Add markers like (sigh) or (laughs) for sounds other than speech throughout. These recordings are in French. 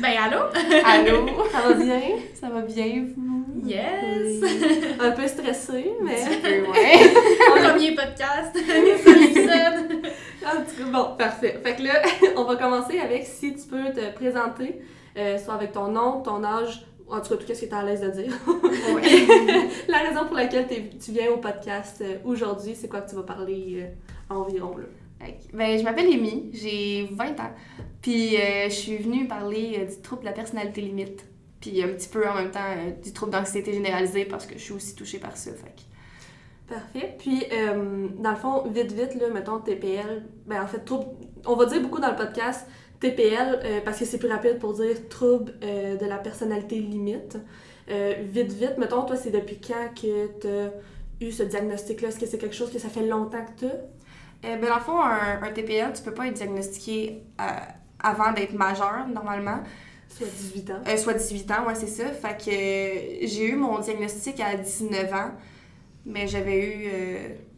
Ben, allô? (laughs) Allô, ça va bien? Ça va bien, vous? Yes! Un peu stressé, mais. Un peu, (laughs) ouais. Premier podcast, (laughs) l'épisode. En tout cas, bon, parfait. Fait que là, on va commencer avec si tu peux te présenter, euh, soit avec ton nom, ton âge, en tout cas, tout ce que tu es à l'aise de dire. La raison pour laquelle tu viens au podcast euh, aujourd'hui, c'est quoi que tu vas parler euh, environ, là? Ben, je m'appelle Amy, j'ai 20 ans. Puis euh, je suis venue parler euh, du trouble de la personnalité limite. Puis un petit peu en même temps euh, du trouble d'anxiété généralisée parce que je suis aussi touchée par ça. Fait Parfait. Puis, dans le fond, vite, vite, là, mettons TPL, ben en fait, trouble, on va dire beaucoup dans le podcast TPL parce que c'est plus rapide pour dire trouble de la personnalité limite. Vite, vite, mettons, toi, c'est depuis quand que tu as eu ce diagnostic-là? Est-ce que c'est quelque chose que ça fait longtemps que tu as? Euh, ben, dans le fond, un, un TPL, tu peux pas être diagnostiqué euh, avant d'être majeur, normalement. Soit 18 ans. Euh, soit 18 ans, ouais, c'est ça. Fait que euh, j'ai eu mon diagnostic à 19 ans, mais j'avais eu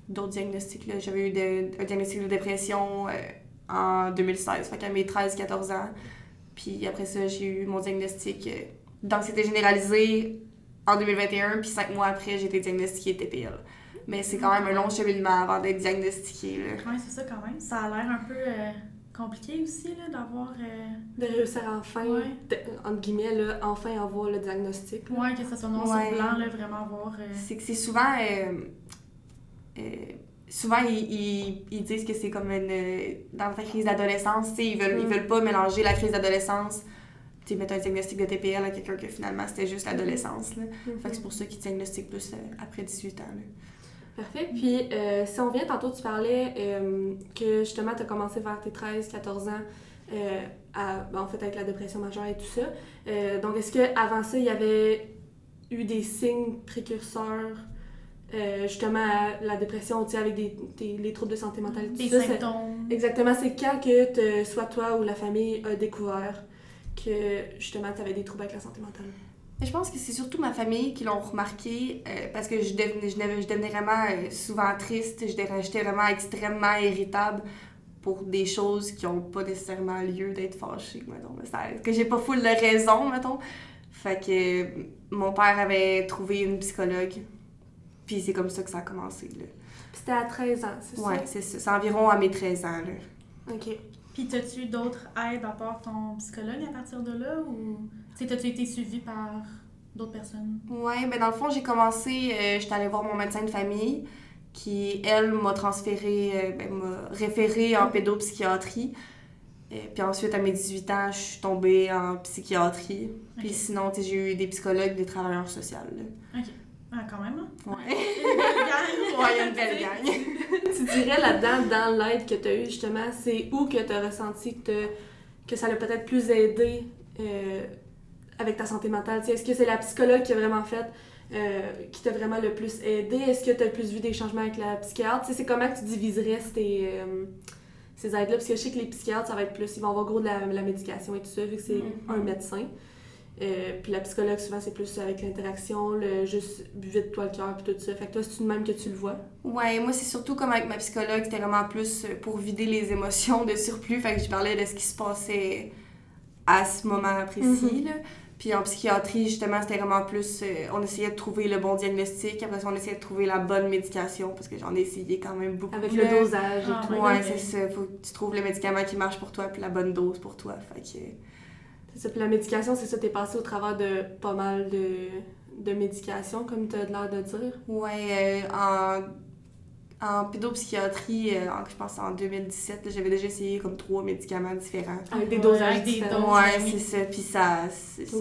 d'autres diagnostics. J'avais eu de- un diagnostic de dépression en 2016, fait qu'à mes 13-14 ans. Puis après ça, j'ai eu mon diagnostic d'anxiété généralisée en 2021, puis cinq mois après, j'ai été diagnostiquée TPL. Mais c'est quand même un long cheminement avant d'être diagnostiquée. Là. Ouais, c'est ça quand même. Ça a l'air un peu euh, compliqué aussi, là, d'avoir. euh, De réussir enfin, Ouais. de- entre guillemets, là, enfin avoir le diagnostic. Ouais, que ça soit noir Ouais. sur blanc, là, vraiment avoir. euh, C'est que c'est souvent. euh, euh, souvent, ils, ils, ils disent que c'est comme une. Dans ta crise d'adolescence, tu sais, ils veulent, ils Mm. veulent pas mélanger la crise d'adolescence. Tu mettre un diagnostic de TPL à quelqu'un que finalement c'était juste l'adolescence. là. Mhm. Fait que c'est pour ça qu'ils diagnostiquent plus euh, après 18 ans. là. Parfait. Puis, euh, si on vient, tantôt, tu parlais euh, que justement, tu as commencé vers tes 13-14 ans, euh, à, ben, en fait, avec la dépression majeure et tout ça. Donc, est-ce qu'avant ça, il y avait eu des signes précurseurs, justement, à la dépression, tu sais, avec des, des- les troubles de santé mentale et tout des ça? symptômes. Exactement, c'est quand que soit toi ou la famille a découvert que, justement, tu avais des troubles avec la santé mentale? Je pense que c'est surtout ma famille qui l'ont remarqué euh, parce que je devenais, je devenais, je devenais vraiment euh, souvent triste, j'étais vraiment extrêmement irritable pour des choses qui n'ont pas nécessairement lieu d'être fâchée, mettons. ça- que j'ai pas full de raison, mettons. Fait que euh, mon père avait trouvé une psychologue, puis c'est comme ça que ça a commencé. Là. Puis c'était à 13 ans, c'est Ouais, c'est ça. C'est environ à mes 13 ans. Là. ça? OK. Puis, t'as-tu d'autres aides à part ton psychologue à partir de là ou. T'as-tu été suivi par d'autres personnes? Ouais, ben dans le fond, j'ai commencé, euh, j'étais allée voir mon médecin de famille qui, elle, m'a transféré, euh, ben, m'a référé en pédopsychiatrie. Et puis ensuite, à mes 18 ans, je suis tombée en psychiatrie. Puis sinon, j'ai eu des psychologues, des travailleurs sociaux. là. Ah, quand même, hein? Ouais. Une ouais, il y a une belle gang. (laughs) (laughs) tu dirais là-dedans, dans l'aide que tu as eue, justement, c'est où que tu as ressenti que, que ça l'a peut-être plus aidé euh, avec ta santé mentale? Tu sais, Est-ce que c'est la psychologue qui a vraiment fait, euh, qui t'a vraiment le plus aidé? Est-ce que tu as le plus vu des changements avec la psychiatre? Tu sais, c'est comment que tu diviserais ces, euh, ces aides-là? Parce que je sais que les psychiatres, ça va être plus, ils vont avoir gros de la, la médication et tout ça, vu que c'est Mhm. un médecin. Euh, puis la psychologue, souvent, c'est plus avec l'interaction, le juste vide-toi le cœur, puis tout ça. Fait que toi, c'est tout de même que tu le vois? Ouais, moi, c'est surtout comme avec ma psychologue, c'était vraiment plus euh, pour vider les émotions de surplus. Fait que je parlais de ce qui se passait à ce moment précis. Mhm. là. Puis en psychiatrie, justement, c'était vraiment plus. euh, on essayait de trouver le bon diagnostic. Après ça, on essayait de trouver la bonne médication parce que j'en ai essayé quand même beaucoup. Avec là. le dosage et Ah, tout. ouais. C'est ça. Faut que tu trouves le médicament qui marche pour toi puis la bonne dose pour toi. Fait que. C'est ça. Puis la médication, c'est ça, t'es passé au travers de pas mal de, de médications, comme t'as l'air de dire? Ouais, euh, en, en pédopsychiatrie, euh, en- je pense en 2017, là, j'avais déjà essayé comme trois médicaments différents. Avec des Ouais, dosages des différents. doses. Ouais, oui. c'est ça. Puis ça,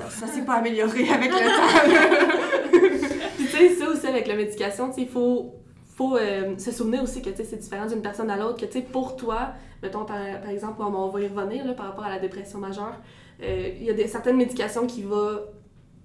ça, s'est pas amélioré (laughs) avec le (laughs) temps. Puis tu sais, ça aussi avec la médication, tu sais, il faut, faut euh, se souvenir aussi que tu sais, c'est différent d'une personne à l'autre, que tu sais, pour toi, mettons par, par exemple, on va y revenir là, par rapport à la dépression majeure, il y a des, certaines médications qui vont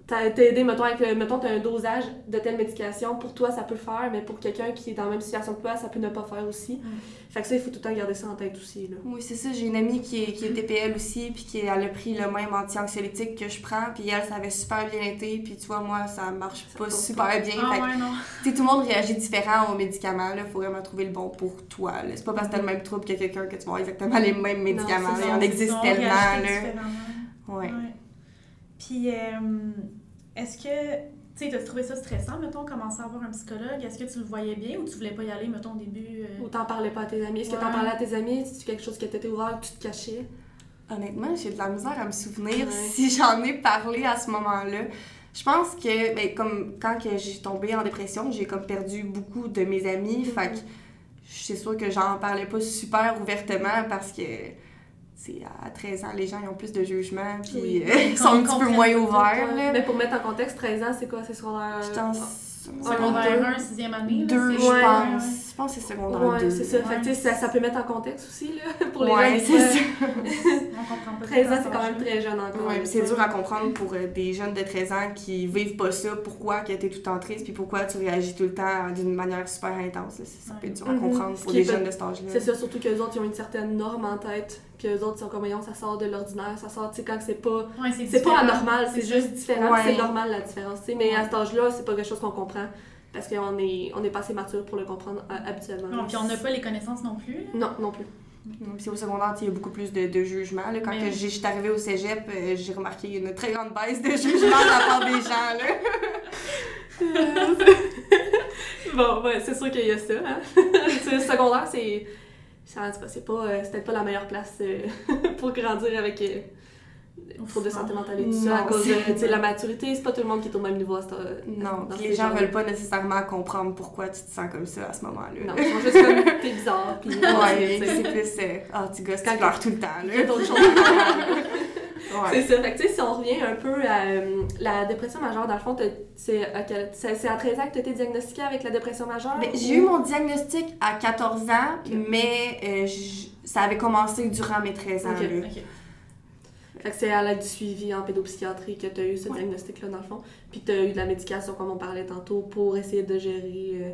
t'a- t'aider, mettons, avec le, mettons, t'as un dosage de telle médication, pour toi, ça peut le faire, mais pour quelqu'un qui est dans la même situation que toi, ça peut ne pas faire aussi. Fait que ça, il faut tout le temps garder ça en tête aussi, là. Oui, c'est ça. J'ai une amie qui est, qui est TPL aussi, puis qui elle a pris le même anti-anxiolytique que je prends, puis elle, ça avait super bien été, puis tu vois, moi, ça marche Ça pas super bien. Ah Fait ouais, non. tu sais, tout le monde réagit différent aux médicaments, là. Faut vraiment trouver le bon pour toi, là. C'est pas parce que t'as le même trouble que quelqu'un que tu vas avoir exactement les mêmes médicaments. c'est là. Il y en existe tellement, là. Différemment. Ouais. Puis, euh, est-ce que, tu sais, as trouvé ça stressant, mettons, commencer à avoir un psychologue? Est-ce que tu le voyais bien ou tu voulais pas y aller, mettons, au début? euh? Ou t'en parlais pas à tes amis? Est-ce que t'en parlais à tes amis? C'est quelque chose qui était ouvert que tu te cachais? Honnêtement, j'ai de la misère à me souvenir Ouais. si j'en ai parlé à ce moment-là. Je pense que, ben, comme quand que j'ai tombé en dépression, j'ai comme perdu beaucoup de mes amis. Fait que c'est sûr que j'en parlais pas super ouvertement parce que, c'est à 13 ans, les gens ils ont plus de jugement puis Oui. euh, ils sont un petit peu moins ouverts. là. Mais pour mettre en contexte, 13 ans, c'est quoi? C'est secondaire... J'étais en Secondaire 1, 6e année? là, deux, c'est- je Ouais. pense. Je pense que c'est secondaire Ouais, 2. c'est ça. Fait que, tu sais, ça, ça peut mettre en contexte aussi, là, (laughs) pour les Ouais, gens. c'est ça. On comprend pas 13 ans, c'est quand même très jeune encore. C'est dur à comprendre pour euh, des jeunes de 13 ans qui vivent pas ça, pourquoi que t'es tout le temps triste, puis pourquoi tu réagis tout le temps d'une manière super intense. là. Ça, peut être dur à Mhm. comprendre pour des jeunes de cet âge-là. C'est ça, surtout qu'eux autres, ils ont une certaine norme en tête. Puis eux autres, ils sont comme, voyons, ça sort de l'ordinaire, ça sort, tu sais, quand c'est pas. Ouais, c'est pas anormal, c'est juste différent, c'est normal la différence, tu sais. Mais à cet âge-là, c'est pas quelque chose qu'on comprend. Parce qu'on est, on est pas assez mature pour le comprendre euh, habituellement. Non, puis on n'a pas les connaissances non plus. Non, non plus. Puis au secondaire, il y a beaucoup plus de, de jugement. là. Quand Mais- je suis arrivée au cégep, euh, j'ai remarqué une très grande baisse de jugement de la part des gens. Là. (laughs) (laughs) bon, ouais, c'est sûr qu'il y a ça. Hein? (laughs) Le secondaire, c'est. c'est- pas, euh, c'est peut-être pas la meilleure place euh, pour grandir avec euh, troubles de santé mentale et tout ça. À Non, cause de la maturité, c'est pas tout le monde qui est au même niveau à ce Non, puis ces les gens veulent pas nécessairement comprendre pourquoi tu te sens comme ça à ce moment-là. Non, ils sont juste comme t'es bizarre. Puis Ouais, c'est plus. euh, Ah, tu gosses, Quand- tu pleures tout le temps. il y a Là. d'autres choses à faire. (laughs) C'est Ouais. ça. Fait que, tu sais, si on revient un peu à euh, la dépression majeure, dans le fond, c'est à, quel- c'est c'est à 13 ans que tu as été diagnostiquée avec la dépression majeure? Ben, ou- j'ai eu mon diagnostic à 14 ans, mais euh, ça avait commencé durant mes 13 ans. Ok. là. Fait que c'est à l'aide du suivi en pédopsychiatrie que tu as eu ce Ouais. diagnostic-là, dans le fond. Puis tu as eu de la médication, comme on parlait tantôt, pour essayer de gérer euh,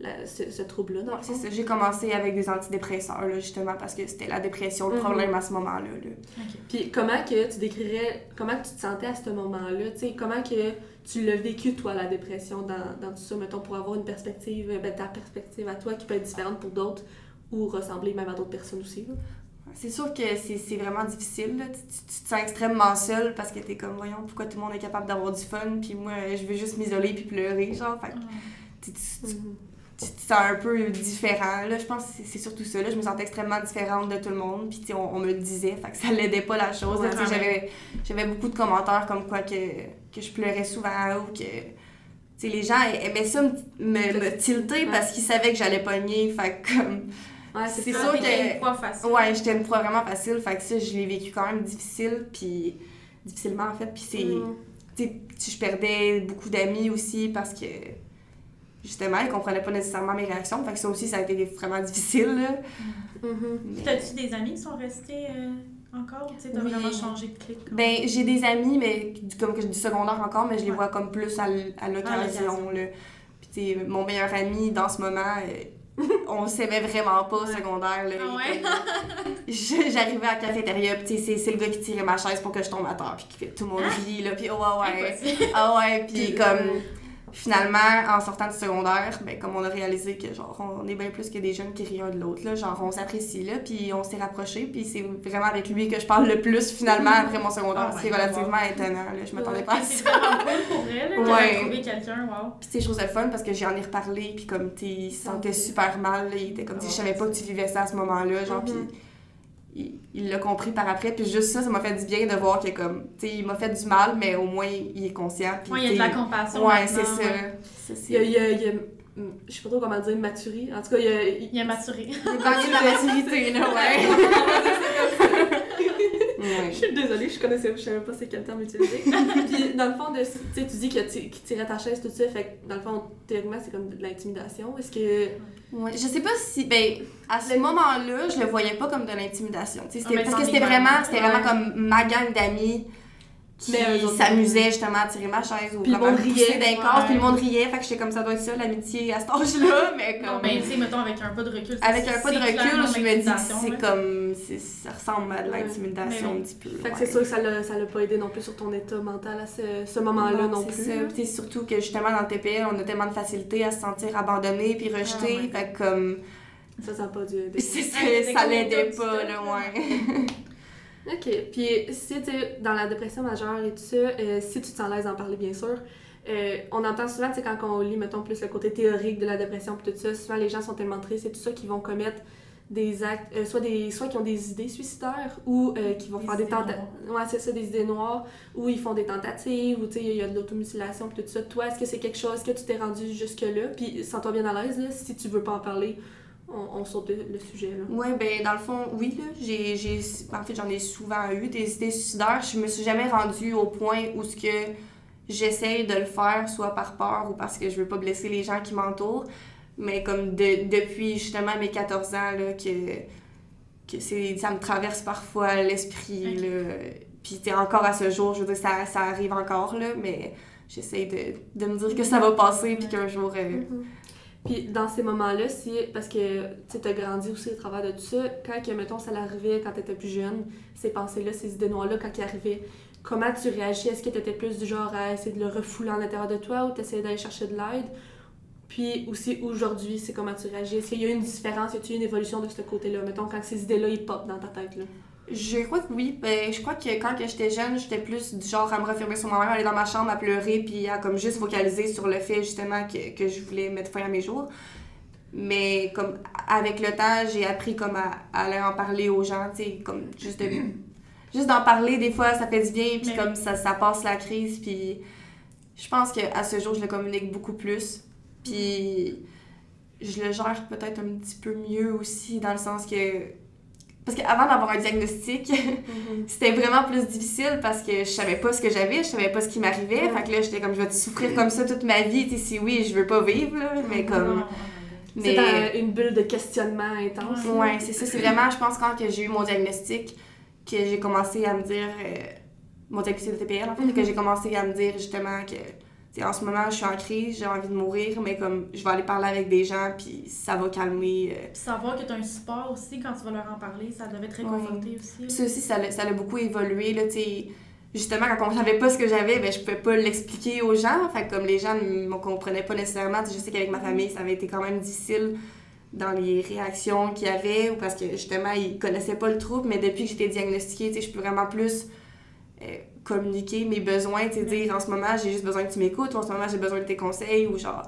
la- ce, ce trouble-là, dans le c'est fond. ça. J'ai commencé avec des antidépresseurs, là, justement, parce que c'était la dépression, le Mhm. problème à ce moment-là. là. Puis comment que tu décrirais, comment que tu te sentais à ce moment-là, tu sais, comment que tu l'as vécu, toi, la dépression, dans, dans tout ça, mettons, pour avoir une perspective, ben, ta perspective à toi qui peut être différente pour d'autres ou ressembler même à d'autres personnes aussi. là? C'est sûr que c'est vraiment difficile. là. Tu, tu- tu te sens extrêmement seule parce que t'es comme, voyons, pourquoi tout le monde est capable d'avoir du fun, puis moi, je veux juste m'isoler puis pleurer, genre. Fait que tu, te sens un peu différent. Là, je pense que c'est- surtout ça. Là. Je me sentais extrêmement différente de tout le monde. Puis on, on me le disait, fait que ça l'aidait pas la chose. Ouais, J'avais beaucoup de commentaires comme quoi que, que je pleurais souvent ou que... tu sais, les gens aimaient ça me, me, me tilter parce qu'ils savaient que j'allais pogner. Fait comme... Ouais, c'est sûr que- une poids facile. Ouais, j'étais une proie vraiment facile. Fait que ça, je l'ai vécu quand même difficile. Puis difficilement, en fait. Puis c'est... Mhm. tu sais, je perdais beaucoup d'amis aussi parce que justement, ils comprenaient pas nécessairement mes réactions. Fait que ça aussi, ça a été vraiment difficile. Là. Mhm. Mais- T'as-tu des amis qui sont restés euh, encore? Tu sais, t'as Oui. vraiment changé de clic? Ben, j'ai des amis, mais du- comme que dis secondaire encore, mais je les Ouais. vois comme plus à à l'occasion. Puis, tu sais, mon meilleur ami dans ce moment, euh, on s'aimait vraiment pas au secondaire. Là, Ah ouais? J'arrivais à la cafétéria, sais, c'est le gars qui tirait ma chaise pour que je tombe à terre, puis tout le monde rit, là, puis oh, ouais, ouais. Ah ouais, puis Puis, comme euh, finalement, en sortant du secondaire, ben comme on a réalisé que genre on est bien plus que des jeunes qui rient un de l'autre, là, genre on s'apprécie là, puis on s'est rapprochés, puis c'est vraiment avec lui que je parle le plus finalement après mon secondaire. Oh my c'est relativement étonnant, là, je m'attendais pas à C'est ça. cool pour elle, là, Ouais. de quelqu'un, wow. Puis trouvais ça le fun parce que j'en ai reparlé, puis comme tu sais, il se sentait super mal, là, il était comme si je savais pas que tu vivais ça à ce moment-là, genre, il il l'a compris par après, puis juste ça, ça m'a fait du bien de voir que comme, tu sais, il m'a fait du mal, mais au moins il est conscient. puis, Ouais, il y a de la compassion. Ouais, c'est ça. ouais. Ça, Il y a, il y a- il y a- je sais pas trop comment dire, maturie. En tout cas, il y a. il- Il a maturé. Il a gagné de la maturité, là, (laughs) ouais. Je suis désolée, je connaissais, je savais pas c'est quel terme utiliser. (laughs) Puis dans le fond, de, tu sais, tu dis que tu, qu'il tirait ta chaise, tout ça, fait que dans le fond, théoriquement, c'est comme de l'intimidation. Est-ce que. Ouais, Je sais pas si. Ben, à ce moment-là, je le voyais pas comme de l'intimidation. Ah, Parce que c'était vraiment. c'était vraiment comme ma gang d'amis qui s'amusaient justement à tirer ma chaise ou Puis le comme à monde riait. d'un corps, Ouais. puis le monde riait. Fait que j'étais comme ça doit être ça, l'amitié à cet âge-là. (laughs) Mais Non, comme. mais tu sais, mettons, avec un pas de recul. avec un peu de recul, je me dis c'est comme. Ça ressemble à de l'intimidation un petit peu. Fait que c'est sûr que ça l'a, ça l'a pas aidé non plus sur ton état mental à ce, ce moment-là non, c'est plus. c'est surtout que justement dans le TPL, on a tellement de facilité à se sentir abandonné puis rejeté. Ah ouais. fait que comme. Ça, ça n'a pas dû aider. (laughs) Ça l'aidait pas, là, ouais. (laughs) OK. Puis si tu es dans la dépression majeure et tout ça, euh, si tu te sens à l'aise d'en parler, bien sûr, euh, on entend souvent, tu sais, quand on lit, mettons, plus le côté théorique de la dépression et tout ça, souvent les gens sont tellement tristes et tout ça qu'ils vont commettre des actes, euh, soit, des, soit qui ont des idées suicidaires ou euh, qui vont Des faire des tentatives. Ouais, c'est ça, des idées noires, ou ils font des tentatives, ou tu sais, il y a de l'automutilation et tout ça. Toi, est-ce que c'est quelque chose que tu t'es rendu jusque-là? Puis sens-toi bien à l'aise, là, si tu veux pas en parler, on, on saute le, sujet, là. Ouais, ben dans le fond, oui, là, j'ai, j'ai, en fait, j'en ai souvent eu des idées suicidaires. Je me suis jamais rendue au point où ce que j'essaye de le faire, soit par peur ou parce que je veux pas blesser les gens qui m'entourent. Mais comme de- depuis justement mes 14 ans, là, que, que c'est, ça me traverse parfois l'esprit, Ok. là. Puis t'es encore à ce jour, je veux dire, ça, ça arrive encore, là, mais j'essaye de, de me dire que ça va passer, puis qu'un jour... euh, Mhm. Puis dans ces moments-là, si, parce que tu as grandi aussi au travers de tout ça, quand, que, mettons, ça l'arrivait quand tu étais plus jeune, ces pensées-là, ces idées noires-là, quand ils arrivaient, comment tu réagis? Est-ce que tu étais plus du genre à essayer de le refouler en l'intérieur de toi ou tu essayais d'aller chercher de l'aide? Puis aussi, aujourd'hui, c'est comment tu réagis? Est-ce qu'il y a une différence? Y eu une évolution de ce côté-là? Mettons, quand ces idées-là, ils pop dans ta tête, là. Je crois que oui. Ben, je crois que quand que j'étais jeune, j'étais plus du genre à me refermer sur moi-même, aller dans ma chambre à pleurer, puis à comme juste focaliser sur le fait justement que, que je voulais mettre fin à mes jours. Mais comme avec le temps, j'ai appris comme à, à aller en parler aux gens, tu sais, comme juste de (clears throat) juste d'en parler des fois ça fait du bien puis Mais- comme ça, ça passe la crise puis je pense qu'à ce jour je le communique beaucoup plus puis je le gère peut-être un petit peu mieux aussi dans le sens que parce qu'avant d'avoir un diagnostic (laughs) c'était vraiment plus difficile parce que je savais pas ce que j'avais je savais pas ce qui m'arrivait fait que là j'étais comme je vais souffrir comme ça toute ma vie? Si oui je veux pas vivre là, mais comme. C'est mais dans une bulle de questionnement intense. là. Ouais, c'est ça. C'est vraiment, je pense, quand j'ai eu mon diagnostic, que j'ai commencé à me dire. euh, mon diagnostic de TPL, en fait, Mhm. que j'ai commencé à me dire justement que. En ce moment, je suis en crise, j'ai envie de mourir, mais comme je vais aller parler avec des gens, puis ça va calmer. euh. Puis savoir que tu as un support aussi quand tu vas leur en parler, ça devait te réconforter aussi. Puis ça aussi, ça l'a ça l'a beaucoup évolué, là. Justement, quand on savait pas ce que j'avais, ben, je pouvais pas l'expliquer aux gens. Fait que comme les gens ne me comprenaient pas nécessairement, je sais qu'avec ma famille, ça avait été quand même difficile dans les réactions qu'il y avait, ou parce que justement, ils connaissaient pas le trouble, mais depuis que j'étais diagnostiquée, je peux vraiment plus euh, communiquer mes besoins, tu sais, dire en ce moment, j'ai juste besoin que tu m'écoutes, ou en ce moment, j'ai besoin de tes conseils, ou genre.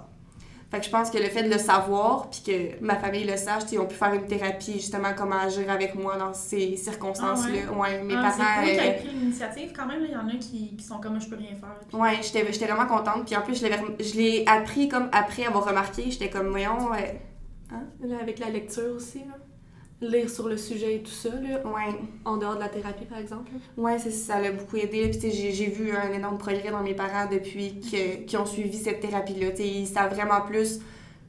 Fait que je pense que le fait de le savoir, puis que ma famille le sache, tu sais, ils ont pu faire une thérapie, justement, comment agir avec moi dans ces circonstances-là. ouais? mes Ah, parents. C'est cool que euh, pris l'initiative quand même. là. Il y en a qui, qui sont comme je peux rien faire. Puis- Ouais, j'étais vraiment contente. Puis en plus, je l'ai appris comme après avoir remarqué. J'étais comme, voyons, ouais. Là, avec la lecture aussi, là. Lire sur le sujet et tout ça, là, Ouais, en dehors de la thérapie, par exemple. c'est ça, l'a beaucoup aidé. Puis j'ai vu un énorme progrès dans mes parents depuis que- qu'ils ont suivi cette thérapie-là. Ils savent vraiment plus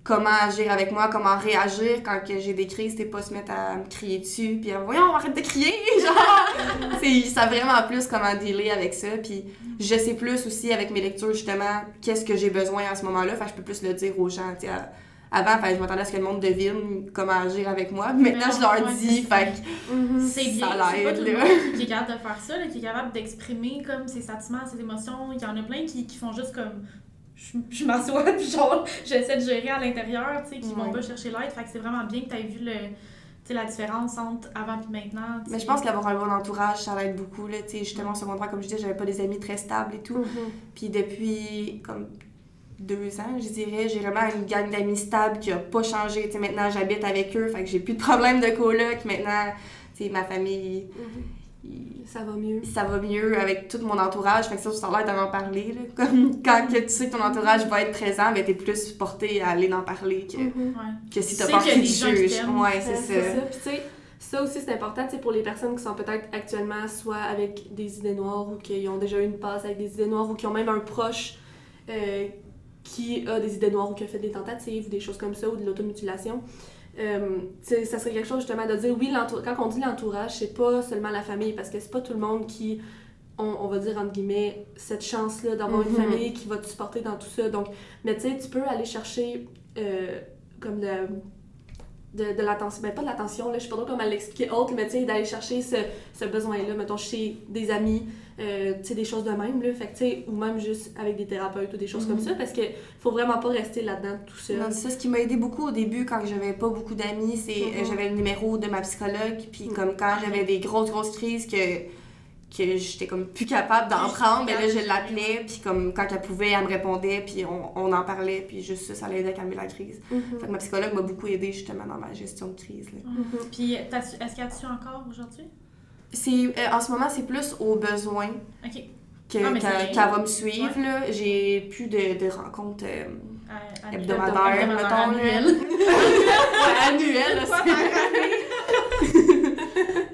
comment agir avec moi, comment réagir quand j'ai des crises. T'es pas se mettre à me crier dessus, puis à, voyons, arrête de crier! (laughs) Genre, ils savent vraiment plus comment dealer avec ça. Puis je sais plus aussi avec mes lectures, justement, qu'est-ce que j'ai besoin à ce moment-là. Que je peux plus le dire aux gens, tu sais. Avant, fait, je m'attendais à ce que le monde devine comment agir avec moi. Maintenant, je leur dis, c'est- fait que C'est bien, Ça c'est pas l'aide, tout le là. monde qui est capable de faire ça, là, qui est capable d'exprimer comme ses sentiments, ses émotions. Il y en a plein qui, qui font juste comme je, je m'assois (laughs) puis genre j'essaie de gérer à l'intérieur, tu sais, qui vont Ouais. pas chercher l'aide. Fait que c'est vraiment bien que tu aies vu le, tu sais, la différence entre avant et maintenant. Mais je pense qu'avoir un bon entourage, ça l'aide beaucoup. Là, Tu sais, justement, au secondaire, comme je disais, j'avais pas des amis très stables et tout. Puis depuis comme deux ans, je dirais, j'ai vraiment une gang d'amis stables qui a pas changé. Tu sais, maintenant, j'habite avec eux, fait que j'ai plus de problème de coloc. Maintenant, tu sais, ma famille, il- Ça va mieux. ça va mieux avec tout mon entourage. Fait que ça, ça l'air d'en parler. Là. (laughs) Comme quand que tu sais que ton entourage va être présent, ben t'es plus porté à aller en parler que, Ouais. que si Tu t'as gens qui jugent. t'aiment. Ouais, c'est c'est ça. ça. Puis tu sais, ça aussi c'est important pour les personnes qui sont peut-être actuellement soit avec des idées noires ou qui ont déjà eu une passe avec des idées noires ou qui ont même un proche euh, qui a des idées noires ou qui a fait des tentatives ou des choses comme ça ou de l'automutilation. Euh, ça serait quelque chose justement de dire oui, quand on dit l'entourage, c'est pas seulement la famille parce que c'est pas tout le monde qui on, on va dire entre guillemets cette chance là d'avoir une Mhm. famille qui va te supporter dans tout ça donc mais tu sais tu peux aller chercher euh, comme de de, de l'attention, ben pas de l'attention, là, je sais pas trop comment l'expliquer autre, mais tu sais, d'aller chercher ce, ce besoin-là, mettons, chez des amis, euh, tu sais, des choses de même, là, fait tu sais, ou même juste avec des thérapeutes ou des choses comme ça, parce que faut vraiment pas rester là-dedans tout seul. Non, ça, ce qui m'a aidé beaucoup au début quand j'avais pas beaucoup d'amis, c'est euh, Mhm. j'avais le numéro de ma psychologue, puis Mhm. comme quand j'avais des grosses, grosses crises que, que j'étais comme plus capable d'en prendre, mais là je l'appelais, puis comme quand elle pouvait, elle me répondait, puis on, on en parlait, puis juste ça, ça l'aidait à calmer la crise. Mhm. Fait que ma psychologue m'a beaucoup aidé justement dans ma gestion de crise. là. Mhm. Puis, est-ce qu'elle su encore aujourd'hui? C'est, euh, en ce moment, c'est plus au besoin Ok. que, Ah, mais c'est qu'elle, qu'elle va me suivre. là. J'ai plus de, de rencontres euh, À- à- hebdomadaires, hebdomadaire, mettons. là. annuel. (laughs) ouais, annuelles. (laughs) là, Fois c'est- par année.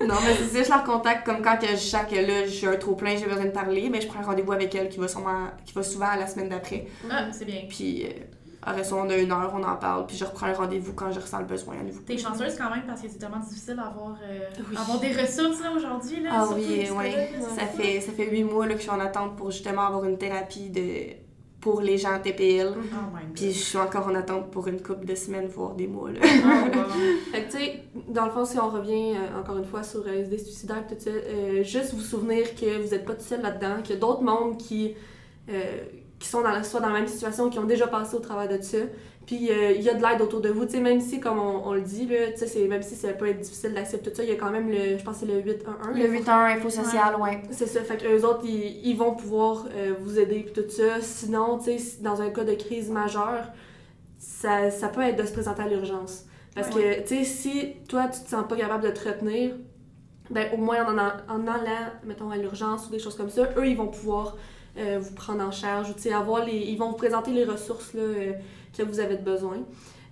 Non, mais c'est ça, je la recontacte comme quand que je sens que là, j'ai un trop plein, j'ai besoin de parler, mais je prends un rendez-vous avec elle qui va sûrement, qui va souvent à la semaine d'après. Ah, c'est bien. Puis, euh, après ça, on a une heure, on en parle, puis je reprends un rendez-vous quand je ressens le besoin à nouveau. T'es chanceuse quand même parce que c'est tellement difficile d'avoir euh, Oui. avoir des ressources là, aujourd'hui. Là, Ah oui, là, Ça fait, ça fait huit mois là, que je suis en attente pour justement avoir une thérapie de, pour les gens TPL. fou. Oh Puis je suis encore en attente pour une couple de semaines, voire des mois. Là. Oh, wow. (laughs) Fait que, tu sais, dans le fond, si on revient euh, encore une fois sur euh, les idées suicidaires, tout ça, euh, juste vous souvenir que vous n'êtes pas tout seul là-dedans, qu'il y a d'autres mondes qui, euh, qui sont dans la, soit dans la même situation, qui ont déjà passé au travers de ça. Puis euh, il y a de l'aide autour de vous, tu sais, même si, comme on, on le dit, là, tu sais, c'est- même si ça peut être difficile d'accepter tout ça, il y a quand même le, je pense que c'est le 811. Le 8-1 info social, ouais. C'est ça, fait qu'eux autres, ils, ils vont pouvoir euh, vous aider pis tout ça. Sinon, tu sais, dans un cas de crise majeure, ça, ça peut être de se présenter à l'urgence. Parce que, tu sais, si toi, tu te sens pas capable de te retenir, ben au moins en, en, en allant, mettons, à l'urgence ou des choses comme ça, eux, ils vont pouvoir euh, vous prendre en charge ou, tu sais, avoir les... Ils vont vous présenter les ressources, là, que vous avez besoin.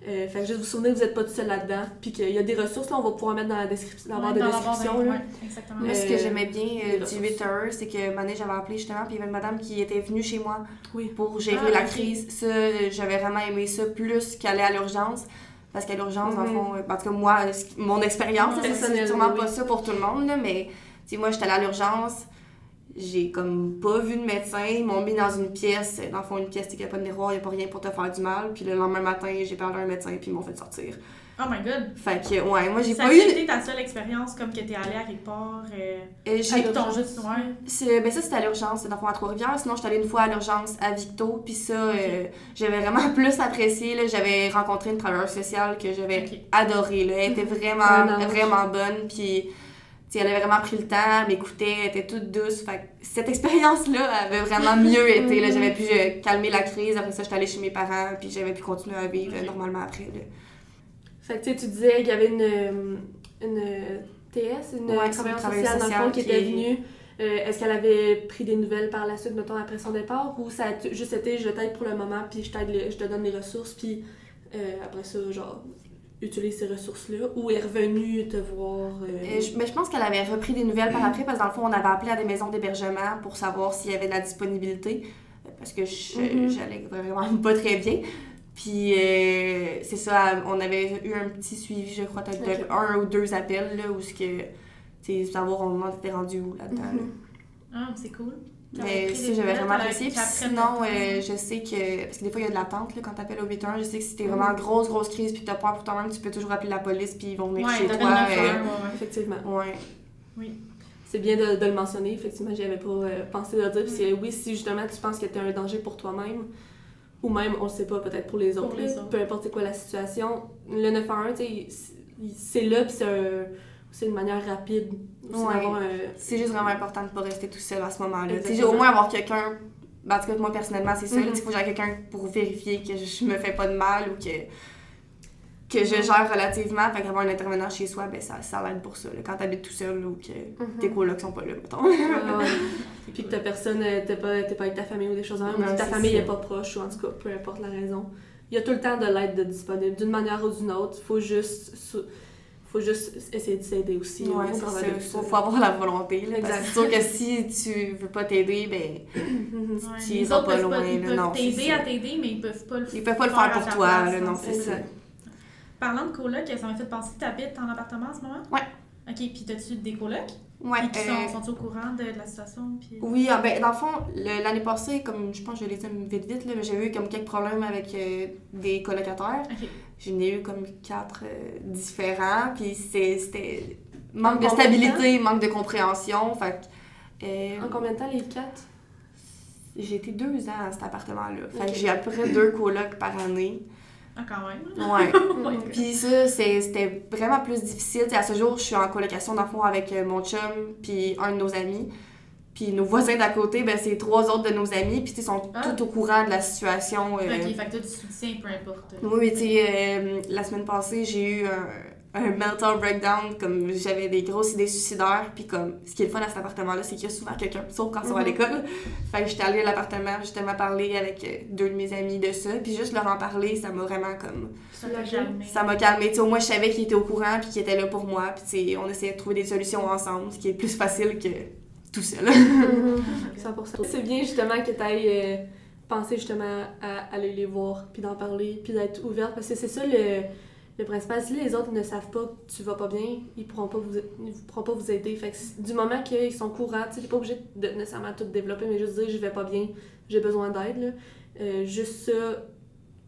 Euh, fait que juste vous souvenir que vous n'êtes pas tout seul là-dedans, puis qu'il y a des ressources, là, on va pouvoir mettre dans la, description, dans la barre de description, de- là. ouais, exactement. Moi, ce que Euh, j'aimais bien euh, du ressources. 8 heures, c'est que Mané, j'avais appelé justement, puis il y avait une madame qui était venue chez moi Oui. pour gérer Ah, la crise. Ça, j'avais vraiment aimé ça plus qu'aller à l'urgence. Parce qu'à l'urgence, fond, euh, en tout cas, moi, mon expérience, Ouais, c'est- sûrement oui. pas ça pour tout le monde, là, mais moi, j'étais allée à l'urgence, j'ai comme pas vu de médecin, ils m'ont mis dans une pièce, dans le fond, une pièce, il n'y a pas de miroir, il n'y a pas rien pour te faire du mal, puis le lendemain matin, j'ai parlé à un médecin, puis ils m'ont fait sortir. Oh my god. Fait que, ouais, moi, j'ai Ça pas a eu. été ta seule expérience comme que t'es allée à quelque part. Euh, euh, j'ai j'ai ton ouais. C'est- Ben ça, c'était à l'urgence, dans le fond, à Trois-Rivières. Sinon, j'étais allée une fois à l'urgence à Victo. Puis ça, euh, j'avais vraiment (laughs) plus apprécié. là. J'avais rencontré une travailleuse sociale que j'avais Ok. adorée. Là. Elle était (laughs) vraiment, ange. vraiment bonne. Puis, tu sais, elle avait vraiment pris le temps, m'écoutait, elle était toute douce. Fait cette expérience-là avait vraiment mieux été. là. J'avais pu euh, calmer la crise. Après ça, j'étais allée chez mes parents. Puis j'avais pu continuer à vivre euh, normalement après. là. Fait que tu sais, tu disais qu'il y avait une, euh, une TS, une Ouais, travailleuse sociale dans le fond sociale qui qui était venue. Euh, Est-ce qu'elle avait pris des nouvelles par la suite, mettons, après son départ, ou ça a juste été je t'aide pour le moment, puis je, t'aide je te donne les ressources, puis euh, après ça, genre, utilise ces ressources-là, ou est revenue te voir. euh, Euh, je- mais je pense qu'elle avait repris des nouvelles par après, parce que dans le fond, on avait appelé à des maisons d'hébergement pour savoir s'il y avait de la disponibilité, euh, parce que je- Mhm. j'allais vraiment (laughs) pas très bien. Puis euh, c'est ça, on avait eu un petit suivi, je crois, peut-être de Ok. un ou deux appels, là, où ce que, savoir on était rendu où là-dedans. là. Mhm. Ah, c'est cool. Mais ça, des j'avais vraiment apprécié. Puis sinon, euh, je sais que. Parce que des fois, il y a de l'attente là, quand t'appelles au 8-1. Je sais que si t'es vraiment Mhm. en grosse, grosse crise puis que t'as peur pour toi-même, tu peux toujours appeler la police puis ils vont venir Ouais, chez toi. 911, euh, ouais, ouais. Effectivement. ouais. C'est bien de, de le mentionner, effectivement, j'y avais pas euh, pensé de le dire. Puis c'est- oui, si justement tu penses que tu es un danger pour toi-même, ou même, on le sait pas, peut-être pour les Pour autres, les là, autres. peu importe quoi la situation, le 911, tu sais, c'est- là, puis c'est un- c'est une manière rapide Ouais. un. C'est juste vraiment important de ne pas rester tout seul à ce moment-là. Au moins avoir quelqu'un. ben, en tout cas, moi personnellement, c'est ça. Mhm. sais, Il faut que quelqu'un pour vérifier que je me fais pas de mal ou que, que je gère relativement. Fait qu'avoir un intervenant chez soi, ben, ça, ça l'aide pour ça. là, quand t'habites tout seul ou que Mhm. tes colocs sont pas là, mettons. Ouais. (laughs) Puis que ta personne, euh, t'es pas, pas avec ta famille ou des choses comme ça, ou que ta famille ça. est pas proche, ou en tout cas, peu importe la raison. Il y a tout le temps de l'aide de disponible, d'une manière ou d'une autre. Faut juste, faut juste essayer de s'aider aussi. Ouais, tout Faut, faut avoir la volonté. Là, parce que Exact. c'est sûr que si tu veux pas t'aider, ben. (clears throat) Ouais, Tu les iras autres pas loin, ils là, peuvent non, t'aider à t'aider, mais ils peuvent pas le ils peuvent pas le faire pour toi. place, là, non, c'est ça. Parlant de coloc, ça m'a fait penser que tu habites en appartement en ce moment? Ouais. Ok, puis t'as-tu des colocs? Ouais. Puis qui sont, euh, sont au courant de, de la situation? Puis... Oui, ah, ben, dans le fond, l'année passée, comme je pense que je l'ai dit vite vite, là, mais j'ai eu comme quelques problèmes avec euh, des colocataires. Ok. J'en ai eu comme quatre euh, différents, puis c'était manque de En combien de stabilité, manque de compréhension. Fait que, euh, En combien de temps les quatre? j'ai été deux ans à cet appartement-là. Fait que j'ai à peu près deux colocs par année. Ah, quand même. Ouais. (laughs) Oh. Puis ça, c'était vraiment plus difficile. T'sais, à ce jour, je suis en colocation d'enfants avec euh, mon chum, puis un de nos amis. Puis nos voisins d'à côté, ben, c'est trois autres de nos amis, puis ils sont Ah. tout au courant de la situation. euh, Ok, fait que t'as du soutien, peu importe. Oui, oui, tu sais, euh, la semaine passée, j'ai eu un, un mental breakdown, comme j'avais des grosses idées suicidaires, puis comme, ce qui est le fun à cet appartement-là, c'est qu'il y a souvent quelqu'un, sauf quand ils sont à Mhm. l'école. Fait que j'étais allée à l'appartement, justement, parler avec euh, deux de mes amis de ça, puis juste leur en parler, ça m'a vraiment comme... Ça t'a calmé. Ça m'a calmé, tu sais, au moins je savais qu'ils étaient au courant, puis qu'ils étaient là pour moi, puis tu sais, on essayait de trouver des solutions ensemble, ce qui est plus facile que tout seul. (laughs) 100%. C'est bien justement que tu ailles penser justement à aller les voir, puis d'en parler, puis d'être ouverte, parce que c'est ça le, le principal. Si les autres ne savent pas que tu vas pas bien, ils pourront pas vous, ils pourront pas vous aider. Fait que du moment qu'ils sont courants, tu n'es pas obligé de nécessairement tout développer, mais juste dire je vais pas bien, j'ai besoin d'aide. là. Euh, juste ça,